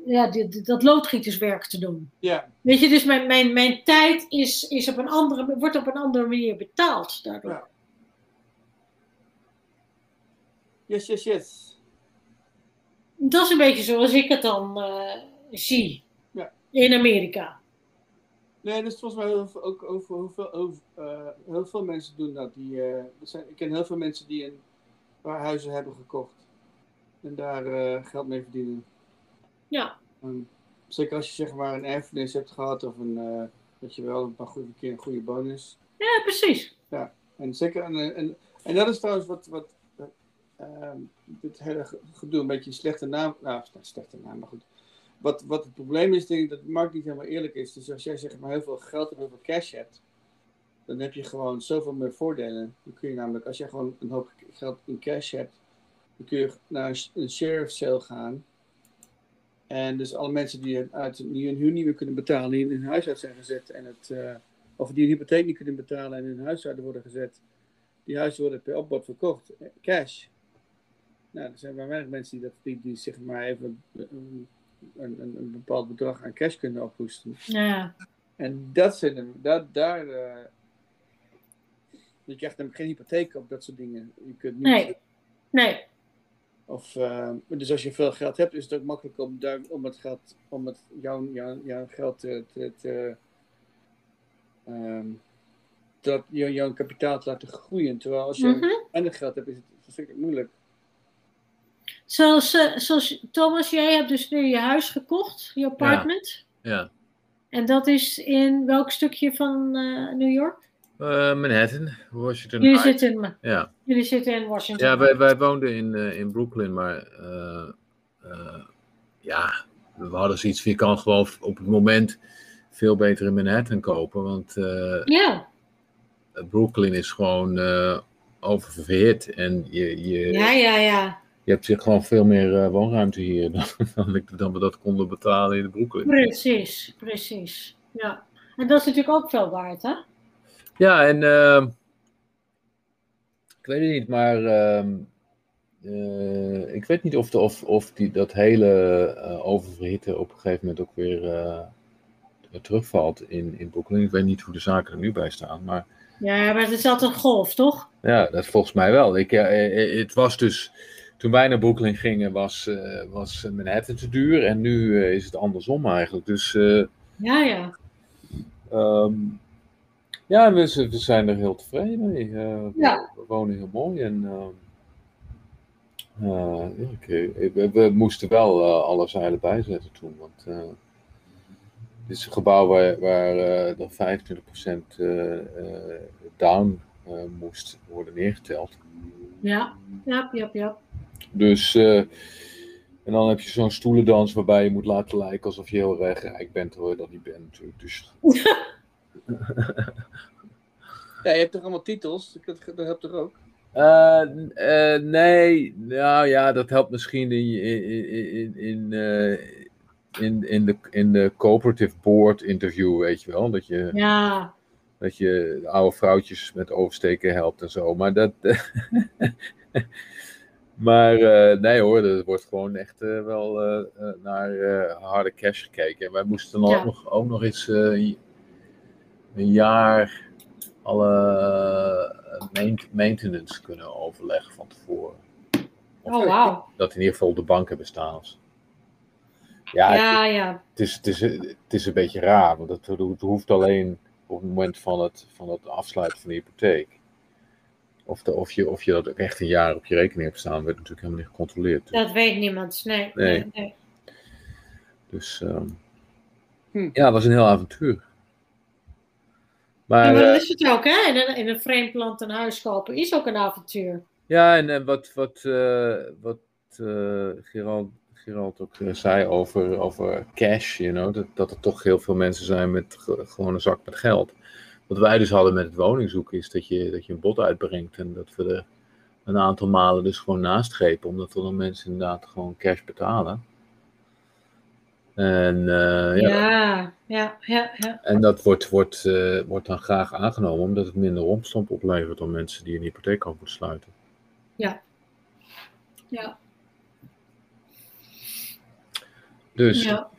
ja, dit, dat loodgieterswerk te doen. Ja. Weet je, dus mijn, mijn, mijn tijd is, is op een andere, wordt op een andere manier betaald daardoor. Ja. Yes, yes, yes. Dat is een beetje zoals ik het dan uh, zie Ja. in Amerika. Nee, dus volgens mij ook over hoeveel, over, uh, heel veel mensen doen dat. Die, uh, er zijn, ik ken heel veel mensen die een paar huizen hebben gekocht en daar geld mee verdienen. Ja. Um, zeker als je zeg maar een erfenis hebt gehad of een, uh, dat je wel een paar goede keer een goede bonus. Ja, precies. Ja, en zeker en, en, en dat is trouwens wat, wat uh, dit hele gedoe een beetje een slechte naam, nou slechte naam, maar goed. Wat, wat het probleem is, denk ik, dat de markt niet helemaal eerlijk is. Dus als jij zeg maar heel veel geld en heel veel cash hebt, dan heb je gewoon zoveel meer voordelen. Dan kun je namelijk, als je gewoon een hoop geld in cash hebt, dan kun je naar een sheriff sale gaan. En dus alle mensen die, uit, die hun huur niet meer kunnen betalen, die in hun huis uit zijn gezet, en het, uh, of die een hypotheek niet kunnen betalen en in hun huis zouden worden gezet, die huizen worden per opbod verkocht, cash. Nou, er zijn maar weinig mensen die, dat, die, die zeg maar even een, een, een, bepaald bedrag aan cash kunnen ophoesten. Ja. En dat zijn, dat, daar, uh, je krijgt namelijk geen hypotheek op dat soort dingen. Je kunt niet, nee, nee. Of, uh, dus als je veel geld hebt, is het ook makkelijk om, daar, om het geld, om het, jouw, jouw, jouw geld te, te, te um, dat, jouw, jouw kapitaal te laten groeien. Terwijl als je Mhm. weinig geld hebt, is het verschrikkelijk moeilijk. Zoals, uh, zoals Thomas, jij hebt dus nu je huis gekocht, je apartment. Ja. En dat is in welk stukje van uh, New York? Uh, Manhattan, Washington. Jullie zitten, in, ja. jullie zitten in Washington. Ja, wij, wij woonden in, uh, in Brooklyn, maar ja, we hadden zoiets, je kan gewoon op het moment veel beter in Manhattan kopen, want ja. Brooklyn is gewoon oververhit en je, je, ja, ja, ja. je hebt gewoon veel meer woonruimte hier [LAUGHS] dan, dan, dan we dat konden betalen in Brooklyn. Precies, precies. Ja. En dat is natuurlijk ook veel waard, hè? Ja, en uh, ik weet het niet, maar uh, uh, ik weet niet of, de, of, of die, dat hele uh, oververhitten op een gegeven moment ook weer uh, terugvalt in, in Brooklyn. Ik weet niet hoe de zaken er nu bij staan, maar... Ja, maar het is altijd een golf, toch? Ja, dat volgens mij wel. Ik, het was dus, toen wij naar Brooklyn gingen, was, was Manhattan te duur en nu is het andersom eigenlijk. Dus... ja, ja. Um, ja, we, we, zijn er heel tevreden mee. Uh, ja. we, wonen heel mooi en uh, uh, ja, okay. we, we, moesten wel alle zeilen bijzetten toen. Want dit is een gebouw waar, waar er 25% down moest worden neergeteld. Ja, ja, ja, ja. Dus, en dan heb je zo'n stoelendans waarbij je moet laten lijken alsof je heel erg rijk bent, terwijl je dat niet bent natuurlijk. Dus... [LAUGHS] Ja, je hebt toch allemaal titels? Dat, dat helpt toch ook? Uh, uh, nee, nou ja, dat helpt misschien in, in, in, in, uh, in, in, de, in de cooperative board interview, weet je wel. Dat je, ja. dat je oude vrouwtjes met oversteken helpt en zo. Maar dat. [LAUGHS] maar nee hoor, er wordt gewoon echt wel naar harde cash gekeken. En wij moesten dan Ja. ook, nog, ook nog eens een jaar alle maintenance kunnen overleggen van tevoren. Of Oh, wauw. Dat in ieder geval de banken bestaan. Ja, Ja, het, ja. het, is, het, is, het is een beetje raar, want het, het hoeft alleen op het moment van het, van het afsluiten van de hypotheek. Of, de, of, je, of je dat ook echt een jaar op je rekening hebt staan, werd natuurlijk helemaal niet gecontroleerd. Dat weet niemand. Nee. Nee. nee, nee. Dus ehm, Hm. ja, het was een heel avontuur. Maar, Ja, maar eh, dat is het ook, hè? In een, in een vreemd land een huis kopen is ook een avontuur. Ja, en, en wat, wat, uh, wat Gerald, Gerald ook zei over, over cash, you know, dat, dat er toch heel veel mensen zijn met gewoon een zak met geld. Wat wij dus hadden met het woningzoeken is dat je, dat je een bod uitbrengt en dat we er een aantal malen dus gewoon nastrepen, omdat er dan mensen inderdaad gewoon cash betalen. En, uh, ja. ja, ja, ja, ja. en dat wordt, wordt, uh, wordt dan graag aangenomen, omdat het minder omstand oplevert dan mensen die een hypotheek moeten sluiten. Ja. Ja. Dus. Ja.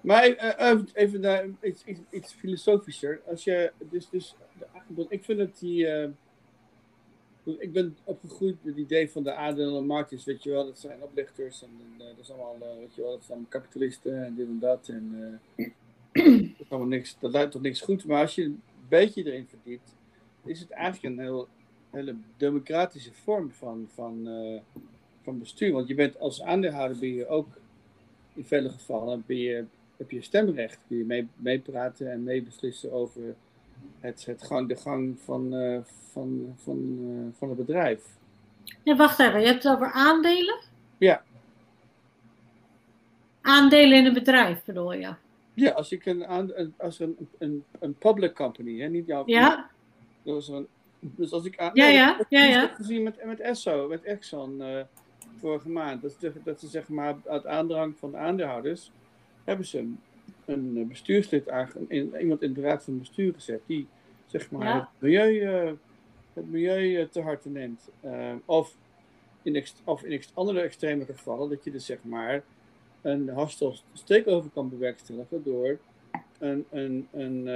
Maar uh, even naar iets, iets, iets, filosofischer. Als je, dus, dus, ik vind dat die. Ik ben opgegroeid met het idee van de aandelenmarkt is, weet je wel, dat zijn oplichters en, en uh, dat is allemaal, weet je wel, dat zijn kapitalisten en dit en dat. En [CLEARS THROAT] dat, is allemaal niks, dat leidt tot niks goed. Maar als je een beetje erin verdiept, is het eigenlijk een heel, hele democratische vorm van, van, van bestuur. Want je bent als aandeelhouder ben je ook in vele gevallen ben je, heb je stemrecht. Kun je mee, meepraten en meebeslissen over het, het gang, de gang van, uh, van, van, uh, van het bedrijf. Ja, wacht even. Je hebt het over aandelen? Ja. Aandelen in een bedrijf bedoel je? Ja, als ik een, als een, een, een public company, hè, niet jouw. Ja. Dus, een, dus als ik aan. Ja, ja, ja, ja. Ik heb gezien met, met Esso, met Exxon. Uh, vorige maand. Dat, dat ze zeg maar uit aandrang van de aandeelhouders hebben ze een bestuurslid, in, iemand in de raad van bestuur gezet die zeg maar ja. het milieu, uh, het milieu uh, te harte neemt. Uh, of in, of in andere extreme gevallen dat je dus zeg maar een hostile takeover kan bewerkstelligen door een, een, een,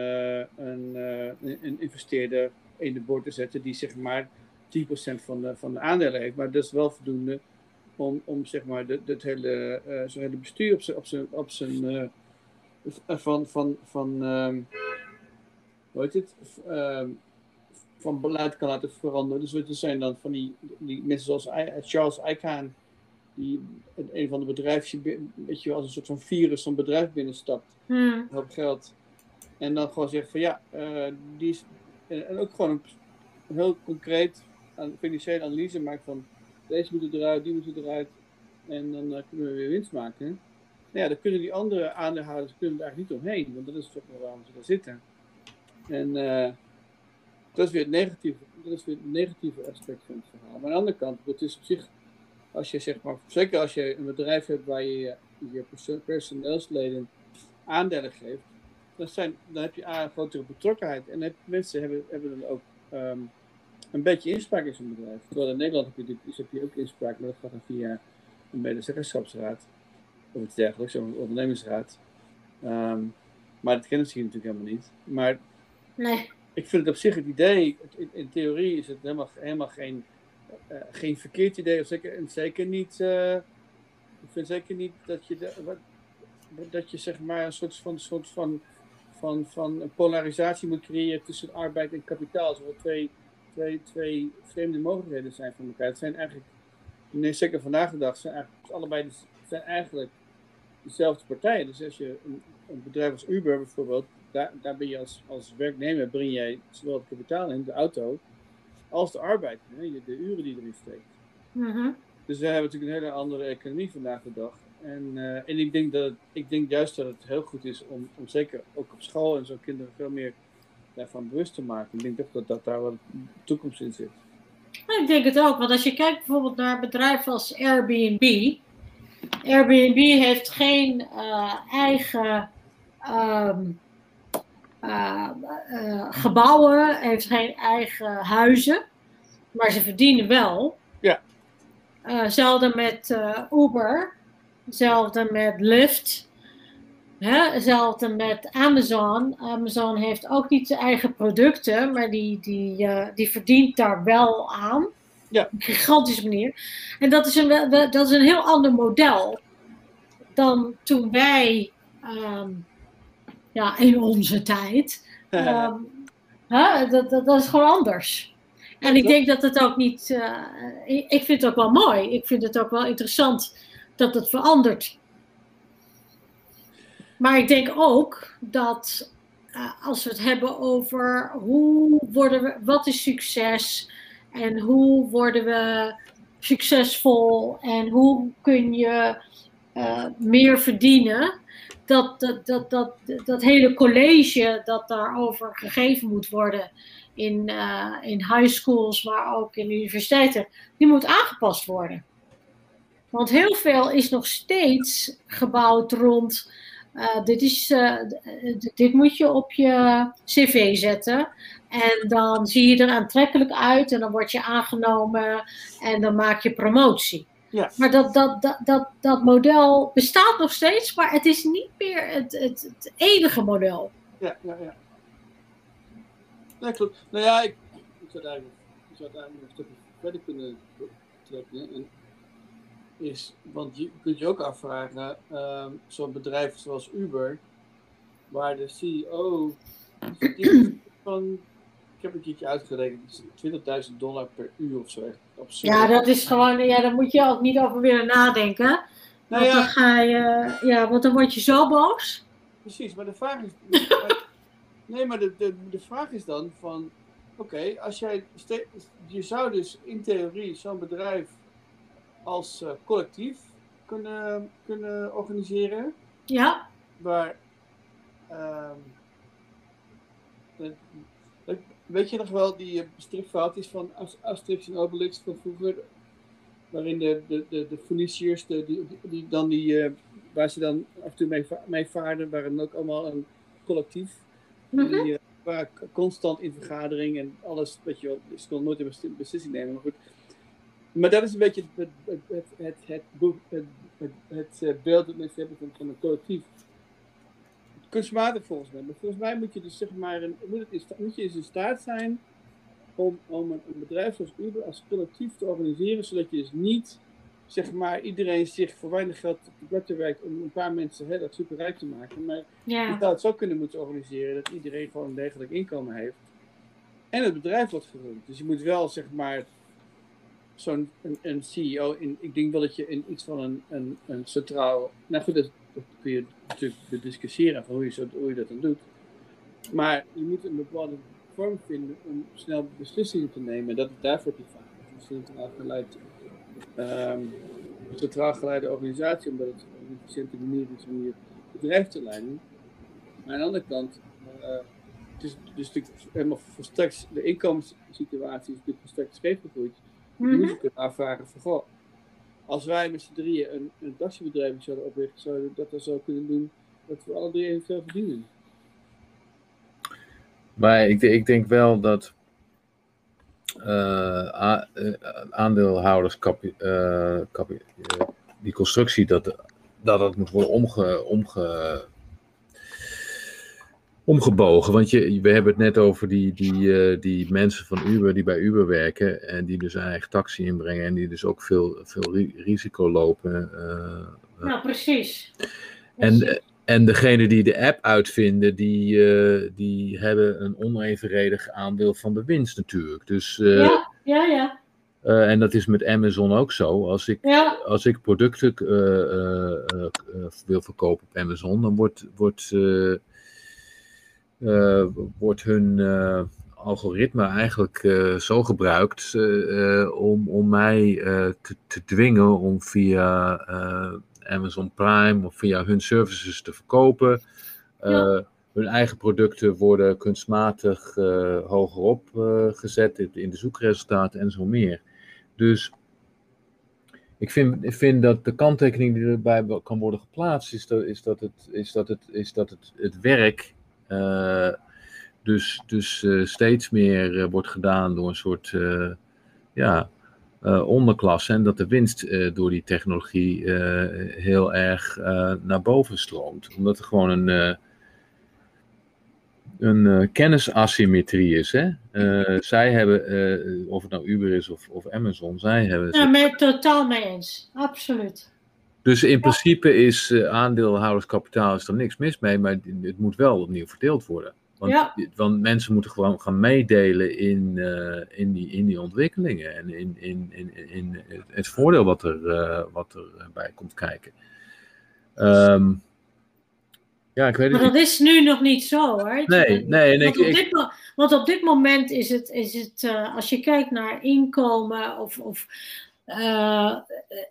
een, een investeerder in de boord te zetten die zeg maar 10% van de, van de aandelen heeft, maar dus wel voldoende om, om zeg maar het hele, zijn hele bestuur op zijn, op zijn, op zijn van, van, van um, hoe heet het, uh, van beleid kan laten veranderen. Dus er zijn dan van die, die mensen zoals Charles Icahn, die een van de bedrijven, weet je als een soort van virus zo'n bedrijf binnenstapt, hmm. hoop geld. En dan gewoon zegt van ja, uh, die is, en ook gewoon een, een heel concreet financiële analyse maakt van deze moeten eruit, die moeten eruit. En dan uh, kunnen we weer winst maken. Nou ja, dan kunnen die andere aandeelhouders kunnen eigenlijk niet omheen. Want dat is toch wel waarom ze daar zitten. En uh, dat is weer het negatieve, dat is weer het negatieve aspect van het verhaal. Maar aan de andere kant, het is op zich, als je zeg maar, zeker als je een bedrijf hebt waar je je personeelsleden aandelen geeft, dan, zijn, dan heb je een grotere betrokkenheid. En mensen hebben, hebben dan ook um, een beetje inspraak in zo'n bedrijf. Terwijl in Nederland heb je, heb je ook inspraak, maar dat gaat dan via een medezeggenschapsraad of iets dergelijks, zo'n ondernemingsraad. Um, maar dat kennen ze hier natuurlijk helemaal niet. Maar nee. ik vind het op zich het idee, in, in theorie is het helemaal, helemaal geen, uh, geen verkeerd idee, of zeker, en zeker niet, uh, ik vind zeker niet dat je, de, wat, dat je zeg maar een soort van, soort van, van, van polarisatie moet creëren tussen arbeid en kapitaal. Zodat twee twee, twee vreemde mogelijkheden zijn van elkaar. Het zijn eigenlijk, nee, zeker vandaag de dag, zijn eigenlijk allebei zijn eigenlijk dezelfde partijen. Dus als je een, een, bedrijf als Uber bijvoorbeeld, daar, daar ben je als, als werknemer, breng jij zowel het kapitaal in, de auto, als de arbeid, hè, de uren die erin steekt. Mm-hmm. Dus we hebben natuurlijk een hele andere economie vandaag de dag. En, uh, en ik, denk dat het, ik denk juist dat het heel goed is om, om zeker ook op school en zo kinderen veel meer daarvan bewust te maken. Ik denk toch dat, dat daar wel toekomst in zit. ik denk het ook, want als je kijkt bijvoorbeeld naar bedrijven als Airbnb. Airbnb heeft geen uh, eigen um, uh, uh, gebouwen, heeft geen eigen huizen, maar ze verdienen wel. Ja. Hetzelfde met Uber, hetzelfde met Lyft. Hetzelfde met Amazon. Amazon heeft ook niet zijn eigen producten, maar die, die, die verdient daar wel aan. Ja. Op een gigantische manier. En dat is een, dat is een heel ander model dan toen wij, um, ja, in onze tijd. [LAUGHS] Um, hè, dat, dat, dat is gewoon anders. En ik denk dat het ook niet. Uh, ik, ik vind het ook wel mooi. Ik vind het ook wel interessant dat het verandert. Maar ik denk ook dat uh, als we het hebben over hoe worden we, wat is succes en hoe worden we succesvol en hoe kun je uh, meer verdienen, dat, dat, dat, dat, dat hele college dat daarover gegeven moet worden in, uh, in high schools, maar ook in universiteiten, die moet aangepast worden. Want heel veel is nog steeds gebouwd rond. Uh, dit, is, dit moet je op je cv zetten. En dan zie je er aantrekkelijk uit en dan word je aangenomen en dan maak je promotie. Ja. Maar dat, dat, dat, dat, dat model bestaat nog steeds, maar het is niet meer het, het, het enige model. Ja, ja, ja. Nee, klopt. Nou ja, ik, ik zou ik eigenlijk nog een stukje verder kunnen trekken. En is, want je kunt je ook afvragen, uh, zo'n bedrijf zoals Uber, waar de CEO van ik heb een keertje uitgerekend, 20.000 dollar per uur of zo. Echt Ja, dat is gewoon, ja, daar moet je ook niet over willen nadenken. Nou want, ja. dan ga je, ja, want dan word je zo boos. Precies, maar de vraag is. [LAUGHS] nee, maar de, de, de vraag is dan van. Oké, als jij. Je zou dus in theorie zo'n bedrijf als uh, collectief kunnen, kunnen organiseren. Ja. Waar. Um, Weet je nog wel die uh, stripfoutjes van Asterix en Obelix van vroeger? Waarin de, de, de, de Phoeniciërs, de, die, die, dan die, uh, waar ze dan af en toe mee, mee vaarden, waren ook allemaal een collectief. Mm -hmm. Die uh, waren constant in vergadering en alles, weet je wel, ze konden nooit een beslissing nemen, maar goed. Maar dat is een beetje het, het, het, het, beeld dat mensen hebben van, van een collectief kunstmatig volgens mij. Maar volgens mij moet je dus zeg maar, een, moet, het, moet je eens in staat zijn om, om een, een, bedrijf zoals Uber als collectief te organiseren, zodat je dus niet zeg maar iedereen zich voor weinig geld op de werkt om een paar mensen heel erg super rijk te maken. Maar ja. je zou het zo kunnen moeten organiseren dat iedereen gewoon een degelijk inkomen heeft. En het bedrijf wordt gerund. Dus je moet wel zeg maar zo'n een, een, CEO in, ik denk wel dat je in iets van een, een, een centraal, nou goed, dat, dat kun je natuurlijk discussiëren van hoe je, zo, hoe je dat dan doet. Maar je moet een bepaalde vorm vinden om snel beslissingen te nemen. Dat is daarvoor die vraag. Het is een centraal um, centraal geleide organisatie, omdat het een efficiënte manier is om je bedrijf te leiden. Maar aan de andere kant, uh, het is dus natuurlijk helemaal volstrekt, de inkomenssituatie is natuurlijk volstrekt scheef gegroeid. Mm -hmm. Je moet kunnen afvragen van, goh, als wij met z'n drieën een, een taxibedrijf zouden oprichten, zouden we dat dan zo kunnen doen dat we alle drie evenveel verdienen. Maar ik, ik denk wel dat uh, aandeelhouders, uh, die constructie, dat, dat dat moet worden omge, omge, omgebogen. Want je, we hebben het net over die, die, uh, die mensen van Uber die bij Uber werken en die dus eigen taxi inbrengen en die dus ook veel, veel risico lopen. Uh, nou, precies. En, en degene die de app uitvinden, die, uh, die hebben een onevenredig aandeel van de winst natuurlijk. Dus, ja, ja, ja. Uh, en dat is met Amazon ook zo. Als ik, ja. als ik producten uh, wil verkopen op Amazon, dan wordt, wordt wordt hun uh, algoritme eigenlijk uh, zo gebruikt om, om mij te, te, dwingen om via Amazon Prime of via hun services te verkopen. Ja. Hun eigen producten worden kunstmatig hogerop gezet in, de zoekresultaten en zo meer. Dus ik vind, ik vind dat de kanttekening die erbij kan worden geplaatst, is dat, is dat, het, is dat, het, is dat het, het werk dus dus uh, steeds meer uh, wordt gedaan door een soort ja, onderklasse. En dat de winst door die technologie heel erg naar boven stroomt. Omdat er gewoon een, een kennisasymmetrie is. Hè? zij hebben, of het nou Uber is of, of Amazon, zij hebben. Ja, met, totaal mee eens. Absoluut. Dus in principe is uh, aandeelhouderskapitaal is er niks mis mee, maar het moet wel opnieuw verdeeld worden. Want, ja. want mensen moeten gewoon gaan meedelen in, uh, in, die, in die ontwikkelingen en in, in, in, in het voordeel wat, er, uh, wat erbij komt kijken. Um, ja, ik weet maar dat is nu nog niet zo hoor. Nee, nee. Want, ik, op dit, want op dit moment is het, is het als je kijkt naar inkomen of, of eh,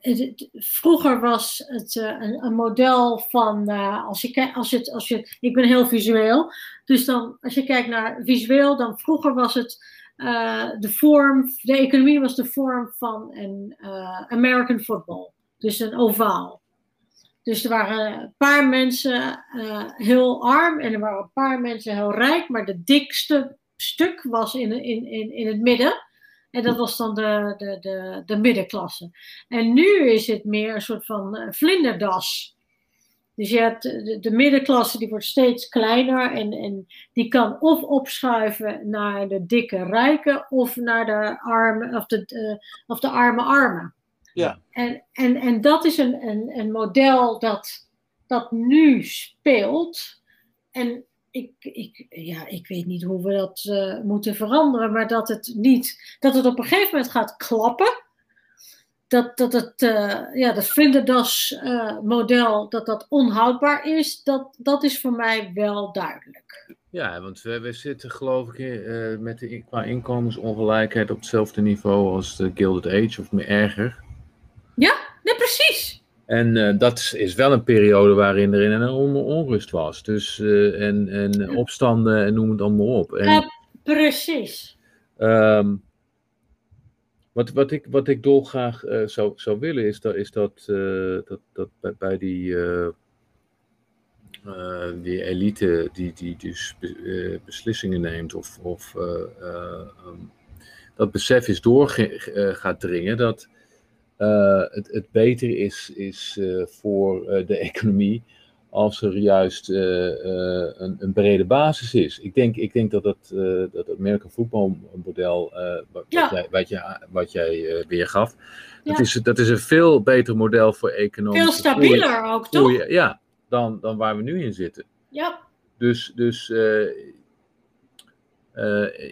het- vroeger was het eh, een, model van, eh, als je als het, als je, ik ben heel visueel, dus dan, als je kijkt naar visueel, dan vroeger was het eh, de vorm, de economie was de vorm van een eh, American football, dus een ovaal. Dus er waren een paar mensen eh, heel arm en er waren een paar mensen heel rijk, maar de dikste stuk was in, in, in, in het midden. En dat was dan de, de, de, de middenklasse. En nu is het meer een soort van eh, vlinderdas. Dus je hebt de, de middenklasse, die wordt steeds kleiner. En, en die kan of opschuiven naar de dikke rijken, of naar de arme, of de, eh, of de arme armen. Ja. En, en, en dat is een, een, een model dat, dat nu speelt. En ik, ik, ja, ik weet niet hoe we dat eh, moeten veranderen, maar dat het niet, dat het op een gegeven moment gaat klappen. Dat, dat het, eh, ja, dat Vlinderdas eh, model, dat dat onhoudbaar is, dat, dat is voor mij wel duidelijk. Ja, want we, we zitten geloof ik in, met de, qua inkomensongelijkheid op hetzelfde niveau als de Gilded Age of meer erger. Precies. En eh, dat is, wel een periode waarin er een onrust was. Dus, eh, en, en opstanden en noem het allemaal op. En, Ja. Precies. Ehm, wat, wat, ik, wat ik dolgraag eh, zou, zou willen is dat, is dat, dat, dat bij, bij die, die elite die, die dus be- beslissingen neemt of, of eh, eh, ehm, dat besef is door gaat dringen dat het, het beter is, is eh, voor eh, de [LAUGHS] economie als er juist eh, eh, een, een brede basis is. Ik denk, ik denk dat het, eh, dat American voetbalmodel, eh, wat, Ja. jij, wat jij, wat jij eh, weergaf, dat, is, dat is een veel beter model voor economie. Veel stabieler ook, toch? Ja, dan, dan waar we nu in zitten. Ja, Dus, dus eh, eh,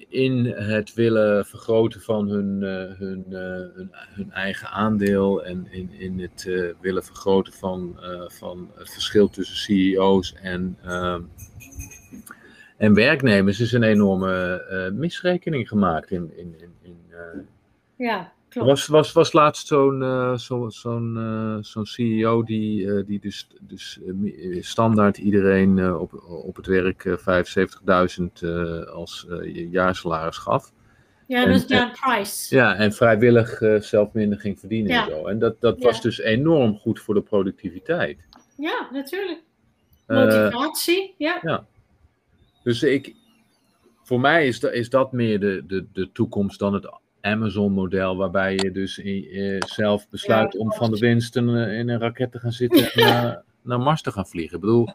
in het willen vergroten van hun, eh, eh, hun, hun eigen aandeel en in, in het eh, willen vergroten van, eh, van het verschil tussen CEO's en, ehm, en werknemers is een enorme eh, misrekening gemaakt. In, in, in, in, eh, ja, er was, was, was laatst zo'n eh, zo, zo'n eh, zo'n CEO die, eh, die dus, dus standaard iedereen op, op het werk eh, 75.000 eh, als jaarsalaris gaf. Ja, en- dat is Dan Price. Ja, en vrijwillig zelf minder ging verdienen Ja. en zo. En dat, dat Ja. was dus enorm goed voor de productiviteit. Ja, natuurlijk. Motivatie, ja. Dus ik, voor mij is, dat is dat meer de, de, de toekomst dan het Amazon-model, waarbij je dus in- eh, zelf besluit Ja, om van de winst eh, in een raket te gaan zitten en naar, [LAUGHS] naar Mars te gaan vliegen. Ik bedoel, [LAUGHS]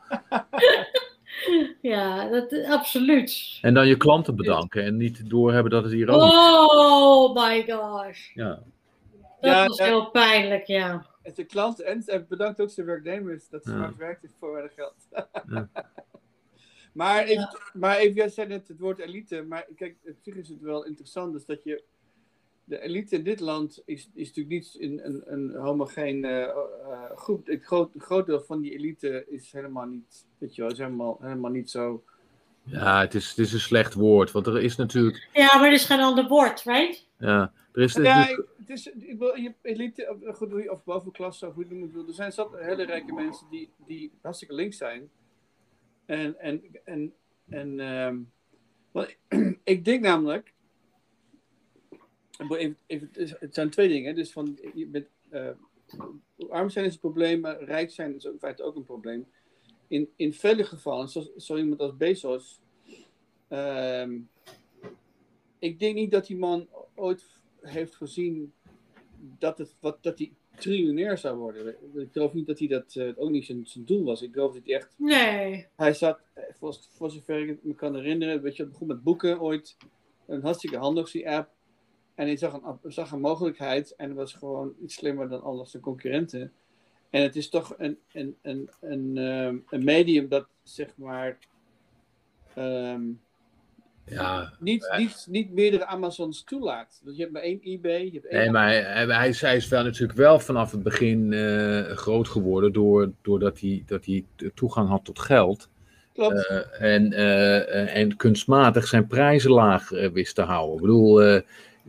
Ja, dat, absoluut. en dan je klanten bedanken en niet doorhebben dat het hier ook Oh my gosh. Ja, Dat Ja, was ja. heel pijnlijk, ja. En zijn klant en en bedankt ook zijn werknemers dat ze Ja. hard werkten voor weinig geld. Ja. [LAUGHS] maar, even, maar even, jij zei net het woord elite, maar kijk, op zich is het wel interessant, dus dat je, de elite in dit land is, is natuurlijk niet een, een, een homogeen eh, eh, groep. Het groot, een groot deel van die elite is helemaal niet, weet je wel, is helemaal, helemaal niet zo. ja het, is, het is een slecht woord, want er is natuurlijk, Ja, maar er is geen ander woord, right? ja, er is, Ja, ik- het is, ik wil, je elite, of, goed, hoe je- of bovenklasse, of hoe je het noemt. Er zijn zat hele rijke mensen die, die hartstikke links zijn. En, en, en, en ehm, [CLEARS THROAT] ik denk namelijk, even, even, het zijn twee dingen. Dus van, je bent, eh, arm zijn is een probleem, maar rijk zijn is in feite ook een probleem. In, in vele gevallen, zoals zo iemand als Bezos, ehm, ik denk niet dat die man ooit heeft voorzien dat, het, wat, dat hij triljonair zou worden. Ik geloof niet dat hij dat eh, ook niet zijn, zijn doel was. Ik geloof dat hij echt Nee. hij zat, eh, voor, voor zover ik me kan herinneren, weet je, begon met boeken ooit. Een hartstikke handig, die app. En hij zag een, zag een mogelijkheid en was gewoon iets slimmer dan al zijn concurrenten. En het is toch een, een, een, een, ehm, een medium dat, zeg maar, ehm, ja, niet, niet, niet meerdere Amazons toelaat. Want je hebt maar één eBay, je hebt één Nee, maar hij, hij, hij is- wel natuurlijk wel vanaf het begin eh, groot geworden door, doordat hij, dat hij toegang had tot geld. Klopt. Eh, en, eh, en kunstmatig zijn prijzen laag wist te houden. Ik bedoel,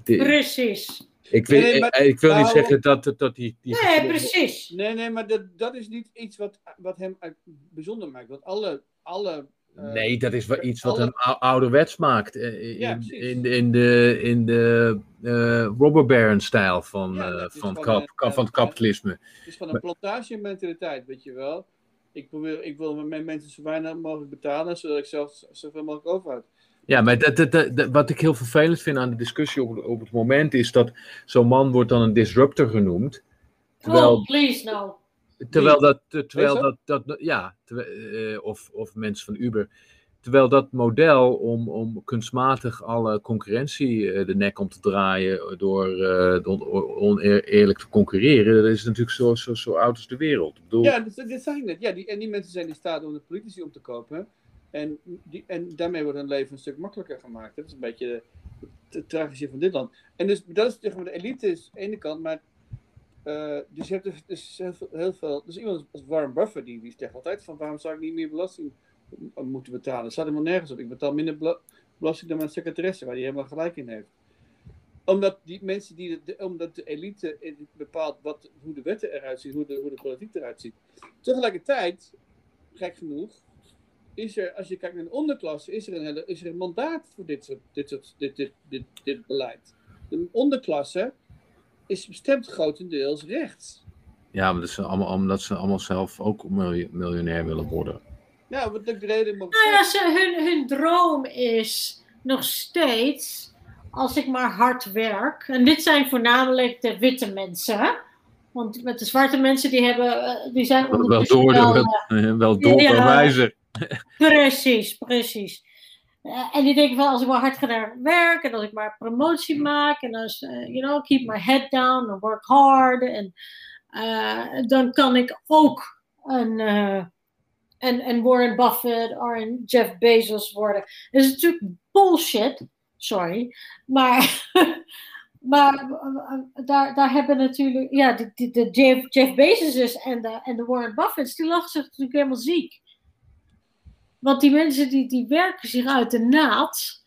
Precies. Ik, wil, Nee, nee, maar- ik, ik wil niet nou- zeggen dat, dat, die... die Nee, precies. Nee, nee, maar dat, dat is niet iets wat, wat hem uit- bijzonder maakt. Want alle. alle eh, Nee, dat is wel iets wat alle- hem ou- ouderwets maakt. eh, In, Ja, in, precies. in, de- in de, in de eh Robber Baron-stijl van, Ja, eh, van, kap- een, van het eh, kapitalisme. Het is van een plantagementaliteit, weet je wel. Ik, probeer, ik wil mijn mensen zo weinig mogelijk betalen, zodat ik zelf zoveel mogelijk overhoud. Ja, maar dat, dat, dat, dat- wat ik heel vervelend vind aan de discussie op, op het moment is dat zo'n man wordt dan een disruptor genoemd. Terwijl, Oh, please no. terwijl dat, terwijl Is dat, dat, ja, terwijl, eh, of, of mensen van Uber. Terwijl dat model om, om kunstmatig alle concurrentie eh, de nek om te draaien door eh, door oneerlijk te concurreren, dat is natuurlijk zo, zo, zo oud als de wereld. Ik bedoel, Ja, zeg ik net. Ja, die, en die mensen zijn in staat om de politici om te kopen. En, en daarmee wordt hun leven een stuk makkelijker gemaakt. Dat is een beetje de tragische van dit land. En dus dat is maar, de elite is aan de ene kant, maar eh, dus je hebt dus- dus heel veel. Dus iemand als Warren Buffett, die, die zegt altijd van waarom zou ik niet meer belasting m- moeten betalen? Dat staat helemaal nergens op. Ik betaal minder bela- belasting dan mijn secretaresse, waar die helemaal gelijk in heeft. Omdat die mensen die de, omdat de elite bepaalt wat, hoe de wetten eruit zien, hoe de, hoe de politiek eruit ziet. Tegelijkertijd, gek genoeg, is er, als je kijkt naar de onderklasse, is er een, hele, is er een mandaat voor dit soort, dit, soort, dit, dit, dit, dit beleid. De onderklasse is bestemd grotendeels rechts. ja, maar dat is allemaal, omdat ze allemaal zelf ook miljo- miljonair willen worden. Ja, wat ik de reden mag Nou ja, ze, hun, hun droom is nog steeds, als ik maar hard werk. En dit zijn voornamelijk de witte mensen. hè? Want met de zwarte mensen, die, hebben, eh, die zijn Wel door, wel, de, [LAUGHS] wel door Ja. [LAUGHS] Precies, precies. Eh, en die denken van als ik maar hard ga naar werk en als ik maar promotie maak en als, eh, you know, keep my head down and work hard en eh, dan kan ik ook een, een Warren Buffett of een Jeff Bezos worden. Dat is natuurlijk bullshit, sorry, maar, [LAUGHS] maar daar, daar hebben natuurlijk, ja, de, de, Jeff, Jeff Bezos en de, en de Warren Buffetts, die lachen zich natuurlijk helemaal ziek. Want die mensen die, die werken zich uit de naad.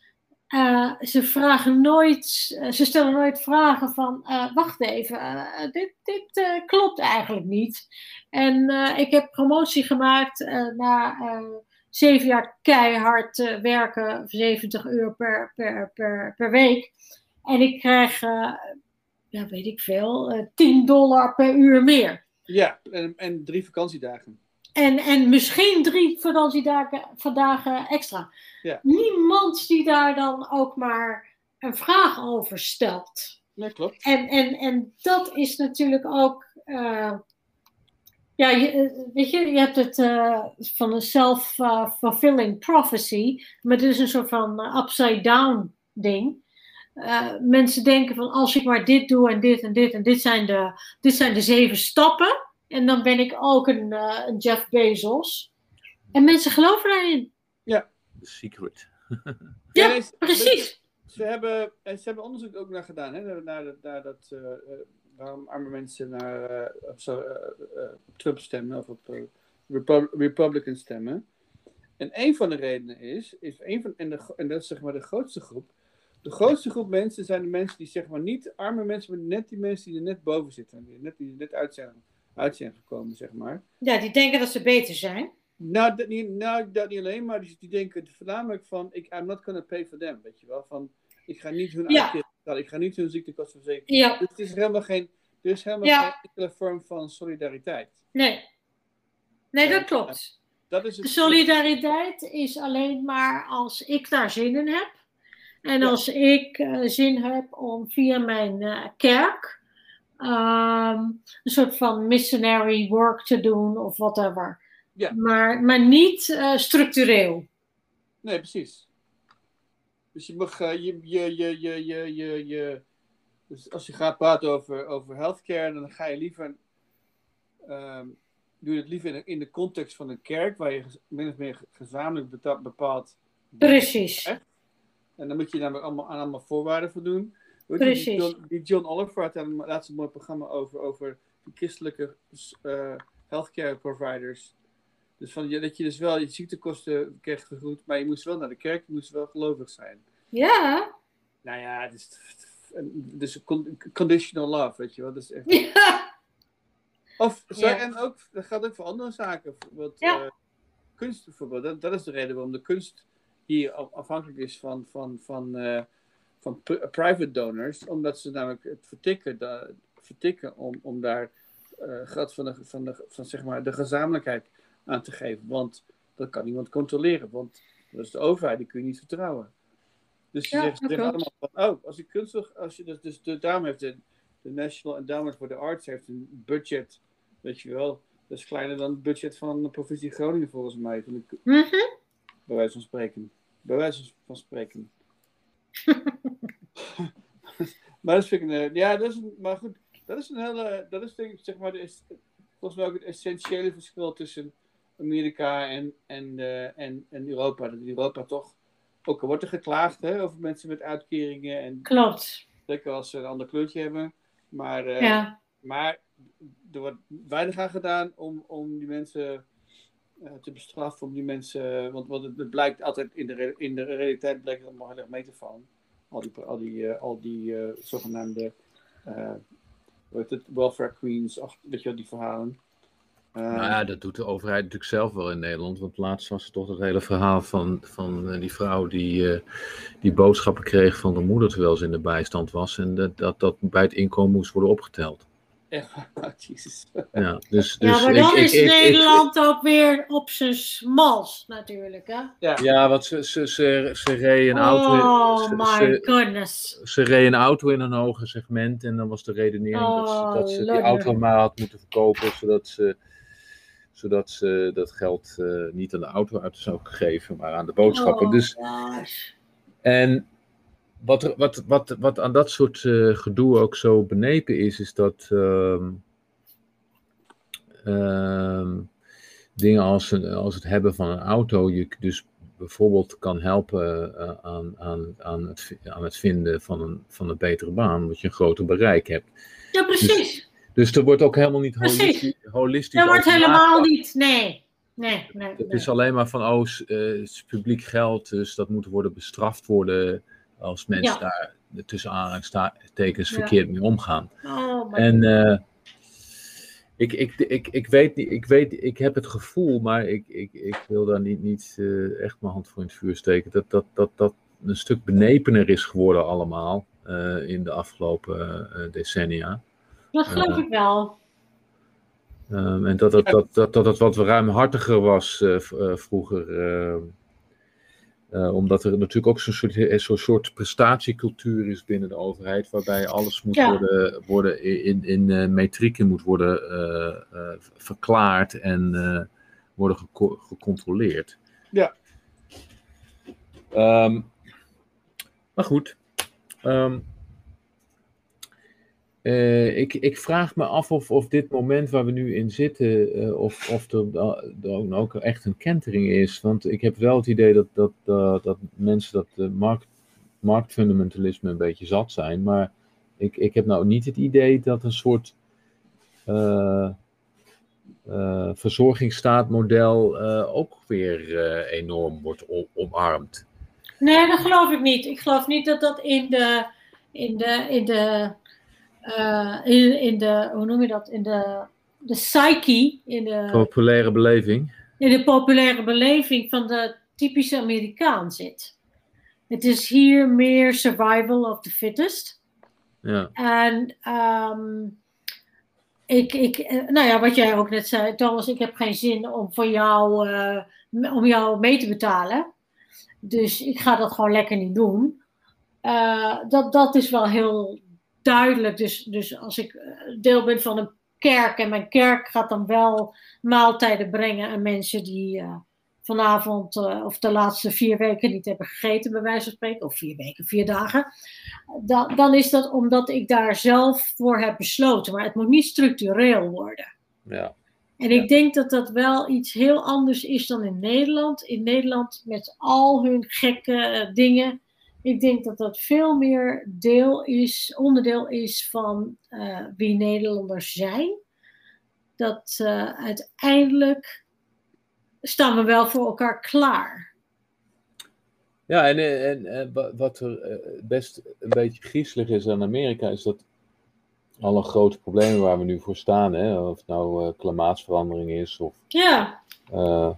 Eh, ze vragen nooit, eh, ze stellen nooit vragen van, eh, wacht even, dit, klopt eigenlijk niet. En ik heb promotie gemaakt na zeven jaar keihard werken, 70 euro per, per, per, per week. En ik krijg, ja, weet ik veel, eh 10 dollar per uur meer. Ja, en, en drie vakantiedagen. En, en misschien drie vakantiedagen vandaag extra. Ja. Niemand die daar dan ook maar een vraag over stelt. Nee, klopt. En, en, en dat is natuurlijk ook. eh, ja, je, eh, weet je, je hebt het eh, van een self-fulfilling prophecy. Maar dit is een soort van upside-down ding. Mensen denken van als ik maar dit doe en dit en dit en dit zijn de, dit zijn de zeven stappen. En dan ben ik ook een, eh, een Jeff Bezos. En mensen geloven daarin. The secret. [LAUGHS] Ja, nee, ze- Precies. Ze hebben, en ze hebben onderzoek ook naar gedaan, hè, naar, naar, naar dat, eh, eh, waarom arme mensen naar eh, eh, eh, op Trump stemmen of op Repu- Republican stemmen. En een van de redenen is, is een van, en, de, en dat is zeg maar de grootste groep. De grootste groep mensen zijn de mensen die zeg maar niet arme mensen, maar net die mensen die er net boven zitten, die er net, die er net uit zijn, uit zijn gekomen, zeg maar. Ja, die denken dat ze beter zijn. Nou, dat niet, nou, dat niet alleen, maar die, die denken voornamelijk van, ik, I'm not gonna pay for them, weet je wel. Van, ik ga niet hun Ja. uitkering betalen, ik ga niet hun ziektekostenverzekering. Ja, Dus het is helemaal geen, er is helemaal Ja. geen enkele vorm van solidariteit. nee. Nee, dat klopt. Dat is het, solidariteit is alleen maar als ik daar zin in heb. En Ja. als ik eh, zin heb om via mijn eh, kerk ehm, een soort van missionary work te doen of whatever. Ja. Maar, maar niet eh, structureel. Nee, precies. Dus je mag, eh, je, je, je, je, je, je, je, dus als je gaat praten over, over healthcare, dan ga je liever, ehm, doe je het liever in de, in de context van een kerk, waar je min of meer gezamenlijk bepaalt. Precies. En dan moet je daar allemaal, aan allemaal voorwaarden voor je, Die Precies. John, die John Oliver had daar een laatst een mooi programma over, over de christelijke eh, healthcare providers. Dus van, ja, dat je dus wel je ziektekosten kreeg vergoed, maar je moest wel naar de kerk, je moest wel gelovig zijn. Ja, Nou ja, dus con- conditional love, weet je wel. Dat is echt... [LAUGHS] Ja. Of, Ja. en ook, dat gaat ook voor andere zaken. Bijvoorbeeld, Ja. eh, kunst bijvoorbeeld. Dat, dat is de reden waarom de kunst hier af- afhankelijk is van, van, van, eh, van pri- private donors. Omdat ze namelijk het vertikken, vertikken om, om daar eh geld van, de, van, de, van zeg maar, de gezamenlijkheid aan te geven. Want dat kan niemand controleren. Want dat is de overheid, die kun je niet vertrouwen. Dus ze Ja, zeggen, ze dat zeggen klopt. allemaal van, oh, als je kunst wil- als je dus, dus de, daarom heeft de, de National Endowment for the Arts heeft een budget, weet je wel, dat is kleiner dan het budget van de provincie Groningen volgens mij, Mhm. bij wijze van spreken. Bij wijze van spreken. [LAUGHS] maar dat vind ik een, ja, dat is maar goed, dat is een hele, dat is denk ik, zeg maar, de, es- volgens mij ook het essentiële verschil tussen Amerika en, en, eh, en, en Europa. Dat Europa toch, ook al wordt er geklaagd hè, over mensen met uitkeringen en Klopt. zeker als ze een ander kleurtje hebben, maar, eh, Ja. maar er wordt weinig aan gedaan om, om die mensen te bestraffen, om die mensen, want, want het, blijkt altijd in de, in de realiteit blijkt allemaal heel erg mee te vallen. Al die, al die, eh, al die eh, zogenaamde eh, het, welfare queens, weet je wel, die verhalen. Eh, Nou ja, dat doet de overheid natuurlijk zelf wel in Nederland. Want laatst was er toch het hele verhaal van, van eh, die vrouw die, eh, die boodschappen kreeg van de moeder terwijl ze in de bijstand was. En dat, dat bij het inkomen moest worden opgeteld. Echt, oh, jezus. Ja, dus, Ja, dus maar ik- dan ik- is ik- ik- Nederland ook weer op zijn smals natuurlijk, hè? Ja, Ja, want ze, ze, ze, ze reed een auto in, Oh ze, my ze, goodness. ze reed een auto in een hoger segment. En dan was de redenering dat ze, Oh, dat ze die auto maar had moeten verkopen. Zodat ze, zodat ze dat geld eh, niet aan de auto uit zou geven, maar aan de boodschappen. Oh, dus gosh. En wat, er- wat, wat, wat aan dat soort eh, gedoe ook zo benepen is, is dat ehm, ehm, dingen als, een- als het hebben van een auto je dus bijvoorbeeld kan helpen eh, aan, aan, aan, het, aan het vinden van een, van een betere baan, omdat je een groter bereik hebt. Ja, precies. Dus er wordt ook helemaal niet holistisch, holistisch Dat wordt helemaal niet. Nee. Nee, nee. Het nee. is alleen maar van, oh, eh, het is publiek geld, dus dat moet worden bestraft worden als mensen Ja. daar tussen aanhalingstekens Ja. verkeerd mee omgaan. Oh, En eh, ik, ik, ik, ik weet niet, ik weet, ik heb het gevoel, maar ik, ik, ik wil daar niet, niet eh, echt mijn hand voor in het vuur steken, dat dat, dat, dat een stuk benepener is geworden allemaal eh, in de afgelopen decennia. Dat geloof ik wel. Ehm, en dat het, dat, dat, dat het wat ruimhartiger was vroeger. Eh, omdat er natuurlijk ook zo'n soort, eh, zo'n soort prestatiecultuur is binnen de overheid, waarbij alles moet Ja. worden, worden in, in eh, metrieken moet worden verklaard en worden geco- gecontroleerd. Ja. Ehm, maar goed. Ehm, eh, ik, ik vraag me af of, of dit moment waar we nu in zitten, eh, of, of er, er ook, echt een kentering is. Want ik heb wel het idee dat, dat, dat, mensen dat markt, marktfundamentalisme een beetje zat zijn. Maar ik, ik heb nou niet het idee dat een soort eh verzorgingsstaatmodel ook weer enorm wordt omarmd. Nee, dat geloof ik niet. Ik geloof niet dat dat in de, in de, in de, eh, in, in de, hoe noem je dat, in de, de psyche, in de, Populaire beleving. in de populaire beleving van de typische Amerikaan zit. Het is hier meer survival of the fittest. Ja. En ehm, ik, ik, eh, nou ja, wat jij ook net zei, Thomas, ik heb geen zin om voor jou, eh, om jou mee te betalen. Dus ik ga dat gewoon lekker niet doen. Dat, dat is wel heel duidelijk. Dus, dus als ik eh, deel ben van een kerk en mijn kerk gaat dan wel maaltijden brengen aan mensen die eh, vanavond eh, of de laatste vier weken niet hebben gegeten, bij wijze van spreken, of vier weken, vier dagen. Dan, dan is dat omdat ik daar zelf voor heb besloten. Maar het moet niet structureel worden. Ja. En ik denk dat dat wel iets heel anders is dan in Nederland. In Nederland met al hun gekke dingen. Ik denk dat dat veel meer deel is, onderdeel is van eh, wie Nederlanders zijn. Dat eh, uiteindelijk staan we wel voor elkaar klaar. Ja, en, en, en wa- wat er eh, best een beetje griezelig is aan Amerika, is dat alle grote problemen waar we nu voor staan, hè, of het nou eh, klimaatsverandering is, of Ja, eh,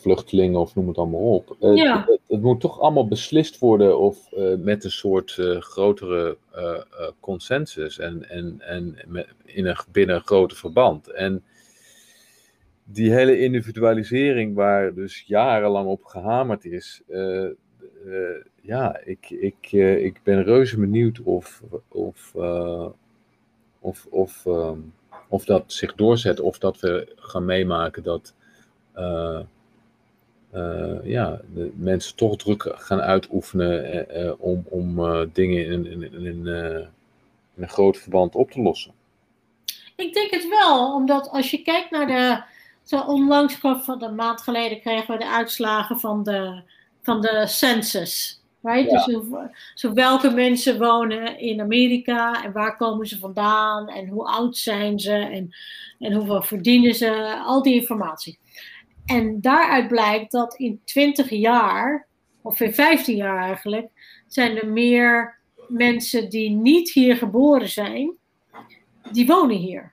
vluchtelingen, of noem het allemaal op. Eh, Ja. het, het moet toch allemaal beslist worden of eh, met een soort eh, grotere consensus en, en, en in een, binnen een groter verband. En die hele individualisering waar dus jarenlang op gehamerd is, ja, ik, ik, ik ben reuze benieuwd of, of, of, of, ehm, of dat zich doorzet, of dat we gaan meemaken dat ja, de mensen toch druk gaan uitoefenen eh, eh, om, om eh, dingen in, in, in, in, eh, in een groot verband op te lossen. ik denk het wel. Omdat als je kijkt naar de. Zo onlangs, van een maand geleden, kregen we de uitslagen van de, van de census. Right? Ja. Dus hoe- zo welke mensen wonen in Amerika en waar komen ze vandaan en hoe oud zijn ze en, en hoeveel verdienen ze, al die informatie. En daaruit blijkt dat in 20 jaar, of in 15 jaar eigenlijk, zijn er meer mensen die niet hier geboren zijn, die wonen hier.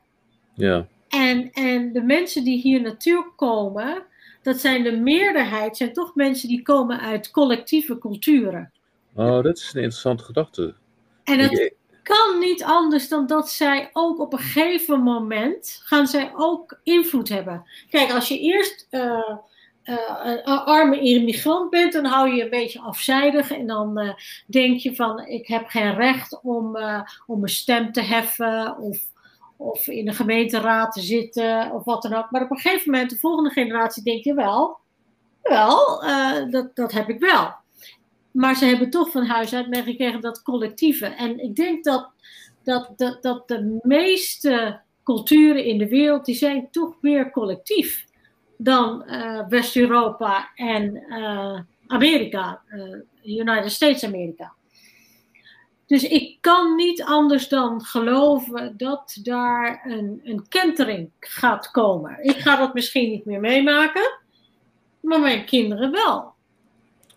Ja, En, en de mensen die hier naartoe komen, dat zijn de meerderheid, zijn toch mensen die komen uit collectieve culturen. oh, dat is een interessante gedachte. En Ik- kan niet anders dan dat zij ook op een gegeven moment gaan zij ook invloed hebben. Kijk, als je eerst eh, eh, een arme immigrant bent, dan hou je je een beetje afzijdig en dan eh, denk je van ik heb geen recht om, om mijn stem te heffen of, of in de gemeenteraad te zitten of wat dan ook. Maar op een gegeven moment, de volgende generatie, denk je wel, wel, dat, dat heb ik wel. Maar ze hebben toch van huis uit meegekregen dat collectieve. En ik denk dat, dat, dat, de meeste culturen in de wereld, die zijn toch meer collectief dan eh, West-Europa en eh, Amerika, eh, United States Amerika. Dus ik kan niet anders dan geloven dat daar een, een kentering gaat komen. Ik ga dat misschien niet meer meemaken, maar mijn kinderen wel.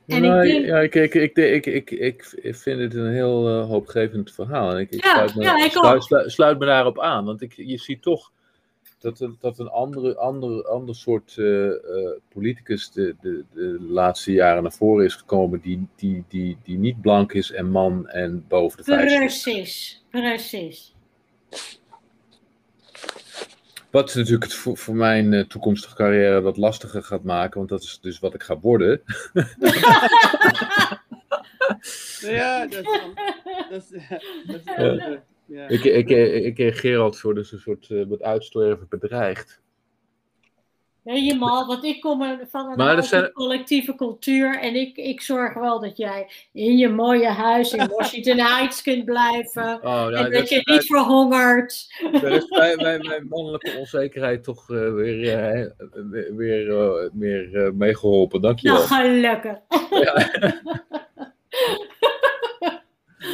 En Nou, ik denk- ja, ik, ik, ik, ik, ik, ik vind het een heel eh, hoopgevend verhaal. En ik, ik Ja, sluit, me, ja, ik sluit, ook. sluit, sluit me daarop aan. Want ik, je ziet toch dat, dat een andere, andere, ander soort eh, eh, politicus de, de, de laatste jaren naar voren is gekomen. Die, die, die, die niet blank is en man en boven de 50. Precies, precies. Wat natuurlijk het voor, voor mijn eh, toekomstige carrière wat lastiger gaat maken. Want dat is dus wat ik ga worden. [LAUGHS] Ja, dat is, dan- dat is, dat is Ja. eh, ja. Ik, ik, ik, Gerald voor dus een soort eh, met uitsterven bedreigd. Helemaal, want ik kom er van een Maar oude zijn- collectieve cultuur en ik, ik zorg wel dat jij in je mooie huis in [LAUGHS] Washington Heights kunt blijven. Oh, nou, en dat dat je niet verhongert. Daar is bij [LAUGHS] mijn, mijn mannelijke onzekerheid toch eh, weer, eh, weer, weer eh, meer eh, meegeholpen. Nou, Dankjewel. gelukkig. Ja. [LAUGHS]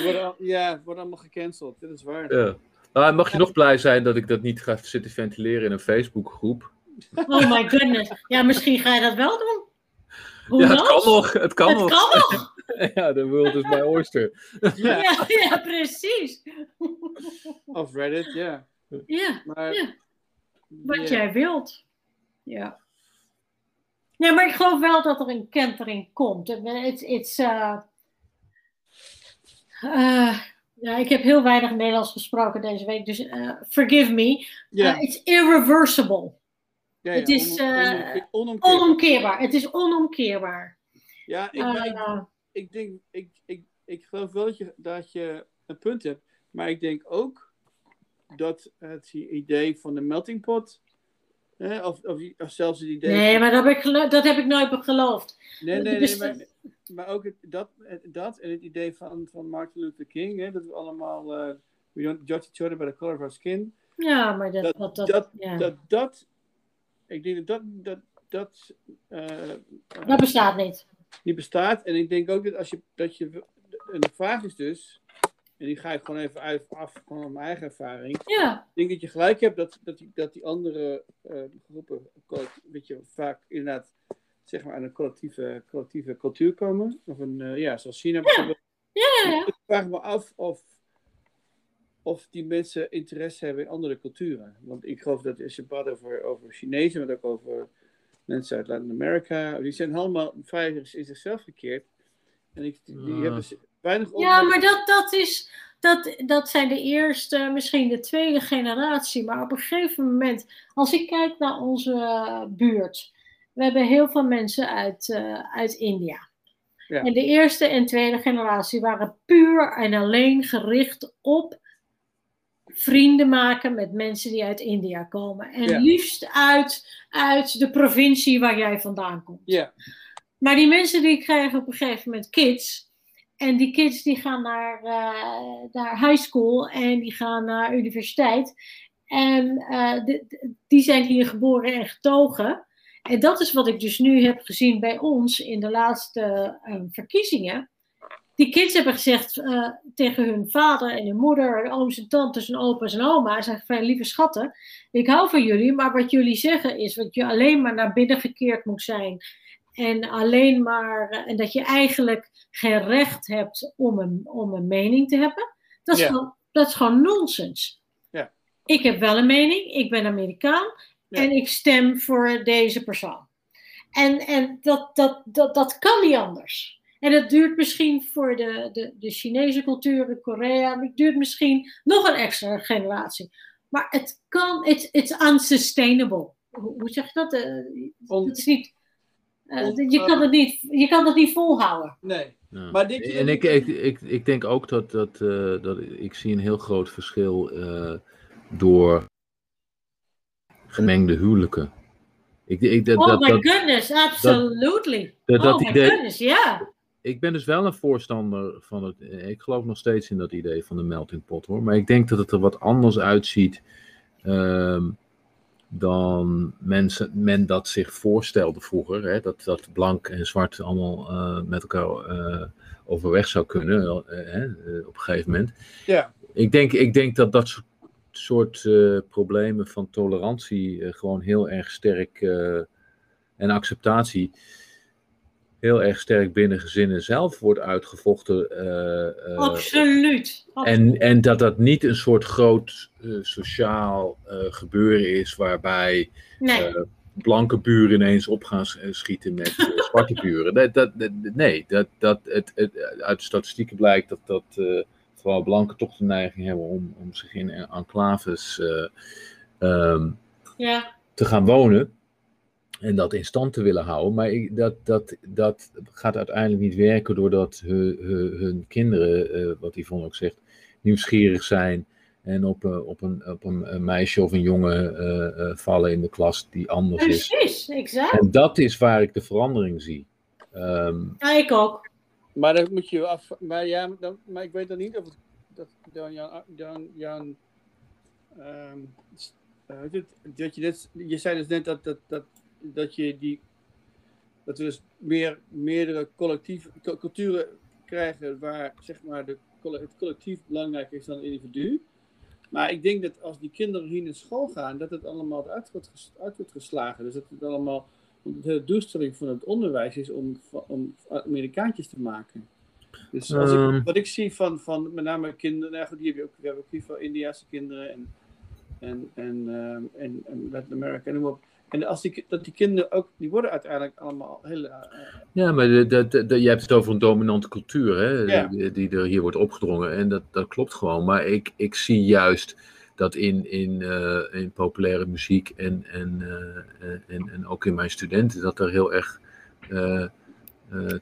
Worden ja, we worden allemaal gecanceld. Dit is waar. Ja. Nou, mag je nog blij zijn dat ik dat niet ga zitten ventileren in een Facebookgroep? Oh my goodness. Ja, misschien ga je dat wel doen. Hoe Ja, het kan nog. Het kan Het nog. kan nog. [LAUGHS] Ja, de world is my oyster. Ja. [LAUGHS] Ja, ja, precies. Of Reddit, ja. Ja, Maar, Ja. wat jij wilt. Ja. Ja, maar ik geloof wel dat er een kentering komt. It's, it's, uh, uh, ja, ik heb heel weinig Nederlands gesproken deze week, dus uh, forgive me. Ja, Uh, it's irreversible. Ja, ja, het is, eh, onomkeer- onomkeerbaar. Onomkeerbaar. Het is onomkeerbaar. Ja, ik, maar ik, ik denk, ik, ik, ik geloof wel dat je, dat je een punt hebt. Maar ik denk ook dat het idee van de melting pot, hè, of, of, of zelfs het idee. nee, maar dat heb ik, dat heb ik nooit geloofd. nee, nee, nee, maar, maar ook het, dat, dat en het idee van, van Martin Luther King, hè, dat we allemaal. eh we don't judge each other by the color of our skin. Ja, maar dat... Dat- dat, dat, dat- ja. Dat, dat, ik denk dat dat, dat, dat eh, dat bestaat niet. niet bestaat. En ik denk ook dat als je, dat je, en de vraag is dus, en die ga ik gewoon even uit, af van mijn eigen ervaring. Ja, Ik denk dat je gelijk hebt dat, dat, die, dat die andere eh, groepen, weet je, vaak inderdaad zeg maar, aan een collectieve, collectieve cultuur komen. Of een, eh, ja, zoals China bijvoorbeeld. Ja, ja. Ik vraag me af of, of die mensen interesse hebben in andere culturen. Want ik geloof dat als je praat over, over Chinezen, maar ook over mensen uit Latin-Amerika, die zijn allemaal vrij in zichzelf gekeerd. En ik, die, die Ja. hebben ze- weinig Ja, opmerkingen. maar dat, dat, is, dat, dat zijn de eerste, misschien de tweede generatie. Maar op een gegeven moment, als ik kijk naar onze buurt. We hebben heel veel mensen uit, eh, uit India. Ja. En de eerste en tweede generatie waren puur en alleen gericht op vrienden maken met mensen die uit India komen. En Ja. liefst uit, uit de provincie waar jij vandaan komt. Ja, Maar die mensen die krijgen op een gegeven moment kids. En die kids die gaan naar, naar high school en die gaan naar universiteit. En eh, de- die zijn hier geboren en getogen. En dat is wat ik dus nu heb gezien bij ons in de laatste eh, verkiezingen. Die kids hebben gezegd eh, tegen hun vader en hun moeder, en ooms en tantes en opa's en oma's, zeggen van lieve schatten, ik hou van jullie, maar wat jullie zeggen is dat je alleen maar naar binnen gekeerd moet zijn en alleen maar, eh, en dat je eigenlijk geen recht hebt om een, om een mening te hebben. Dat is, gewoon, dat is gewoon nonsens. Ik heb wel een mening, ik ben Amerikaan en ik stem voor deze persoon. En, en dat, dat, dat, dat kan niet anders. En dat duurt misschien voor de, de, de Chinese cultuur in Korea, het duurt misschien nog een extra generatie. Maar het kan, it's, it's unsustainable. Hoe, zeg je dat? On- het is niet, eh, on- je, kan het niet, je kan het niet volhouden. nee. Ja. Maar je en dat- ik, ik, ik, ik denk ook dat, dat, eh, dat ik zie een heel groot verschil eh, door gemengde huwelijken. Ik, ik, dat, Oh dat, my dat, goodness, absolutely. dat- dat oh my idee- goodness, ja. Ik ben dus wel een voorstander van het. eh, Ik geloof nog steeds in dat idee van de melting pot hoor. Maar ik denk dat het er wat anders uitziet. ehm, dan mensen, men dat zich voorstelde vroeger. Hè? Dat, dat blank en zwart allemaal eh, met elkaar eh, overweg zou kunnen op een gegeven moment. Ja, Ik denk, ik denk dat dat soort, problemen van tolerantie gewoon heel erg sterk en acceptatie heel erg sterk binnen gezinnen zelf wordt uitgevochten. eh, eh, Absoluut. en, en dat dat niet een soort groot eh, sociaal gebeuren is waarbij nee, blanke buren ineens op gaan schieten met [LAUGHS] zwarte buren. Dat, dat, dat- nee, dat, dat, het, het, uit de statistieken blijkt dat, dat vooral blanken toch de neiging hebben om, om zich in enclaves ehm, ja. te gaan wonen. En dat in stand te willen houden. Maar ik, dat, dat, dat gaat uiteindelijk niet werken doordat hun, hun, hun kinderen, eh, wat Yvonne ook zegt, nieuwsgierig zijn. En op, eh, op, een, op een, een meisje of een jongen eh, eh, vallen in de klas die anders is. Precies, exact. En dat is waar ik de verandering zie. Ehm, Ja, ik ook. maar dan moet je af. Maar, ja, dan, maar ik weet dan niet of het. Dat dan Jan. Jan, het, dat je, net, je zei dus net dat, dat, dat, dat je die. Dat we dus meer, meerdere collectieve cu- culturen krijgen waar zeg maar de, het collectief belangrijker is dan het individu. Maar ik denk dat als die kinderen hier naar school gaan, dat het allemaal uit wordt, uit wordt geslagen. Dus dat het allemaal. Want de hele doelstelling van het onderwijs is om, om Amerikaantjes te maken. Dus als Ehm. ik, wat ik zie van, van met name kinderen, nou goed, die heb je ook, we hebben ook hier veel Indiaanse kinderen en, en, en, ehm, en, en Latin America en noem maar op. En als die, dat die kinderen ook, die worden uiteindelijk allemaal heel. eh, ja, maar de, de, de, je hebt het over een dominante cultuur hè, Ja. die, die er hier wordt opgedrongen. En dat, dat klopt gewoon. Maar ik, ik zie juist dat in, in, eh, in populaire muziek en, en, eh, eh, en, en ook in mijn studenten, dat er heel erg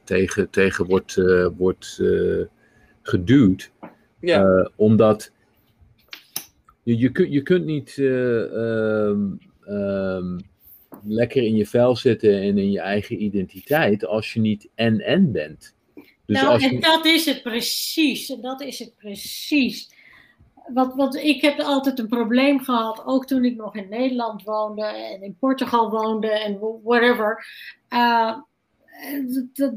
tegen, tegen wordt, wordt geduwd. ja, omdat je, je, kunt, je kunt niet eh, ehm, ehm, lekker in je vel zitten en in je eigen identiteit als je niet en-en bent. Dus nou, als en je, dat is het precies. En dat is het precies. Want, want ik heb altijd een probleem gehad, ook toen ik nog in Nederland woonde en in Portugal woonde en whatever. uh,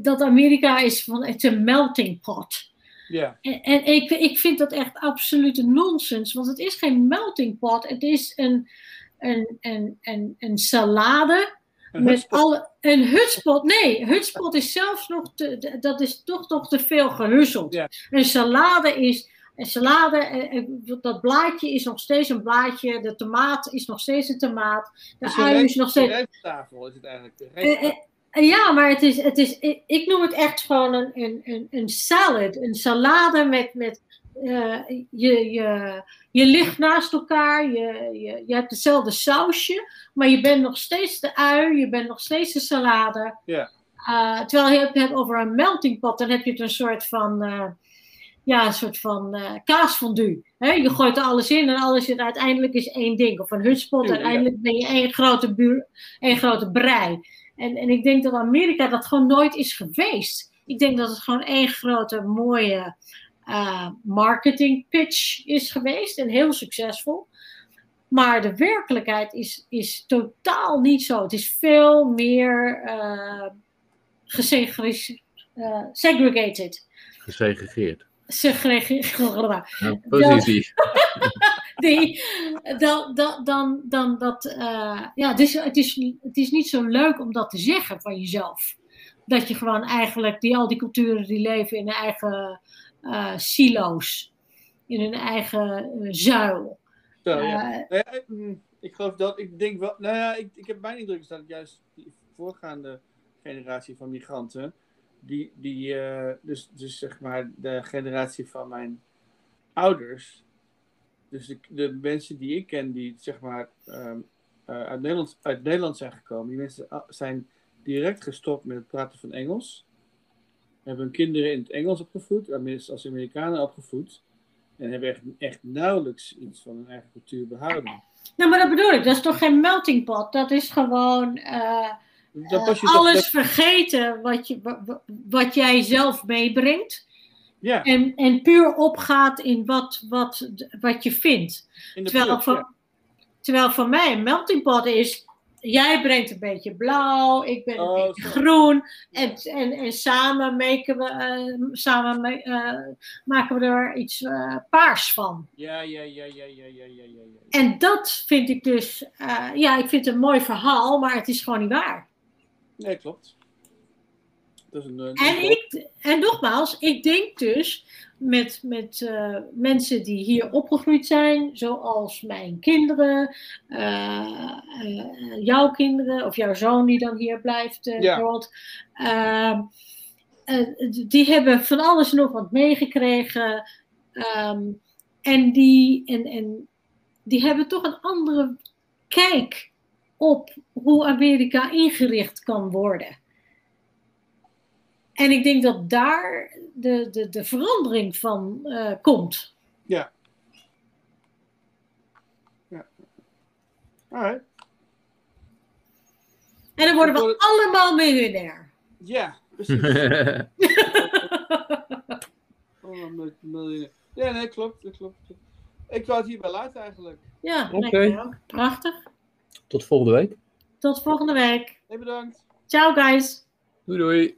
dat, Amerika is van, het is een melting pot. ja, En, en ik, ik vind dat echt absolute nonsens, want het is geen melting pot, het is een, een, een, een, een salade Een met hutspot. alle, een hutspot. Nee, hutspot is zelfs nog te, dat is toch nog te veel gehusseld. Ja. Een salade is. Een salade, eh, eh, dat blaadje is nog steeds een blaadje. De tomaat is nog steeds een tomaat. De ui is nog steeds. een rijsttafel is het eigenlijk. De Eh, ja, maar het is, het is, ik, noem het echt gewoon een, een, een, een salad. Een salade met. met eh, je, je, je ligt naast elkaar, je, je, je hebt hetzelfde sausje, maar je bent nog steeds de ui, je bent nog steeds de salade. Eh, terwijl je het hebt over een melting pot, dan heb je het een soort van, eh, ja, een soort van kaasfondue. Hè? Je gooit er alles in en alles is uiteindelijk is één ding. Of een hutspot, uiteindelijk ben je één grote, buur, één grote brei. En, en ik denk dat Amerika dat gewoon nooit is geweest. Ik denk dat het gewoon één grote mooie eh, marketing pitch is geweest en heel succesvol. Maar de werkelijkheid is, is totaal niet zo. Het is veel meer eh gesegre- eh, segregated. Gesegregeerd. Segregeerd. Ja, precies. [LAUGHS] die, dan, dan, dan, dan dat. ja, het is, het, is, het is niet zo leuk om dat te zeggen van jezelf. Dat je gewoon eigenlijk, die, al die culturen die leven in hun eigen eh, silo's, in hun eigen eh, zuil. Zo, ja. Eh, Nou mm, ik geloof dat, ik denk wel, nou ja, ik, ik heb mijn indruk is dat juist die voorgaande generatie van migranten, die, die dus, dus zeg maar de generatie van mijn ouders, dus de, de mensen die ik ken die zeg maar ehm, eh, uit, Nederland, uit Nederland zijn gekomen, die mensen ah, zijn direct gestopt met het praten van Engels, hebben hun kinderen in het Engels opgevoed, tenminste als Amerikanen opgevoed. En hebben echt, echt nauwelijks iets van hun eigen cultuur behouden. nou, maar dat bedoel ik, dat is toch geen melting pot? Dat is gewoon. eh, Dat Eh, alles dat- vergeten wat, je, wa- wa- wat jij zelf meebrengt. ja, En, en puur opgaat in wat, wat, wat je vindt. Terwijl ja. terwijl voor mij een melting pot is jij brengt een beetje blauw, ik ben een oh, beetje groen. En, en, en samen, maken we, eh, samen eh, maken we er iets eh, paars van. Ja, ja, ja, ja, ja, ja, ja, ja. En dat vind ik dus, ja, ik vind het een mooi verhaal, maar het is gewoon niet waar. Nee, klopt. Dat is een, eh, En, ik, en nogmaals, ik denk dus met, met eh, mensen die hier opgegroeid zijn, zoals mijn kinderen, eh, jouw kinderen of jouw zoon die dan hier blijft, Ja. Ehm, eh, die hebben van alles en nog wat meegekregen. ehm, en, die, en, en die hebben toch een andere kijk op hoe Amerika ingericht kan worden. En ik denk dat daar de, de, de verandering van eh, komt. Ja. Ja. Alright. En dan worden we allemaal miljonair. Ja, precies. [LAUGHS] Oh, mil- miljoen. Ja, nee, klopt, dat klopt. Ik wou het hierbij laten eigenlijk. Ja, Oké. Prachtig. Tot volgende week. Tot volgende week. Hey, bedankt. Ciao guys. Doei doei.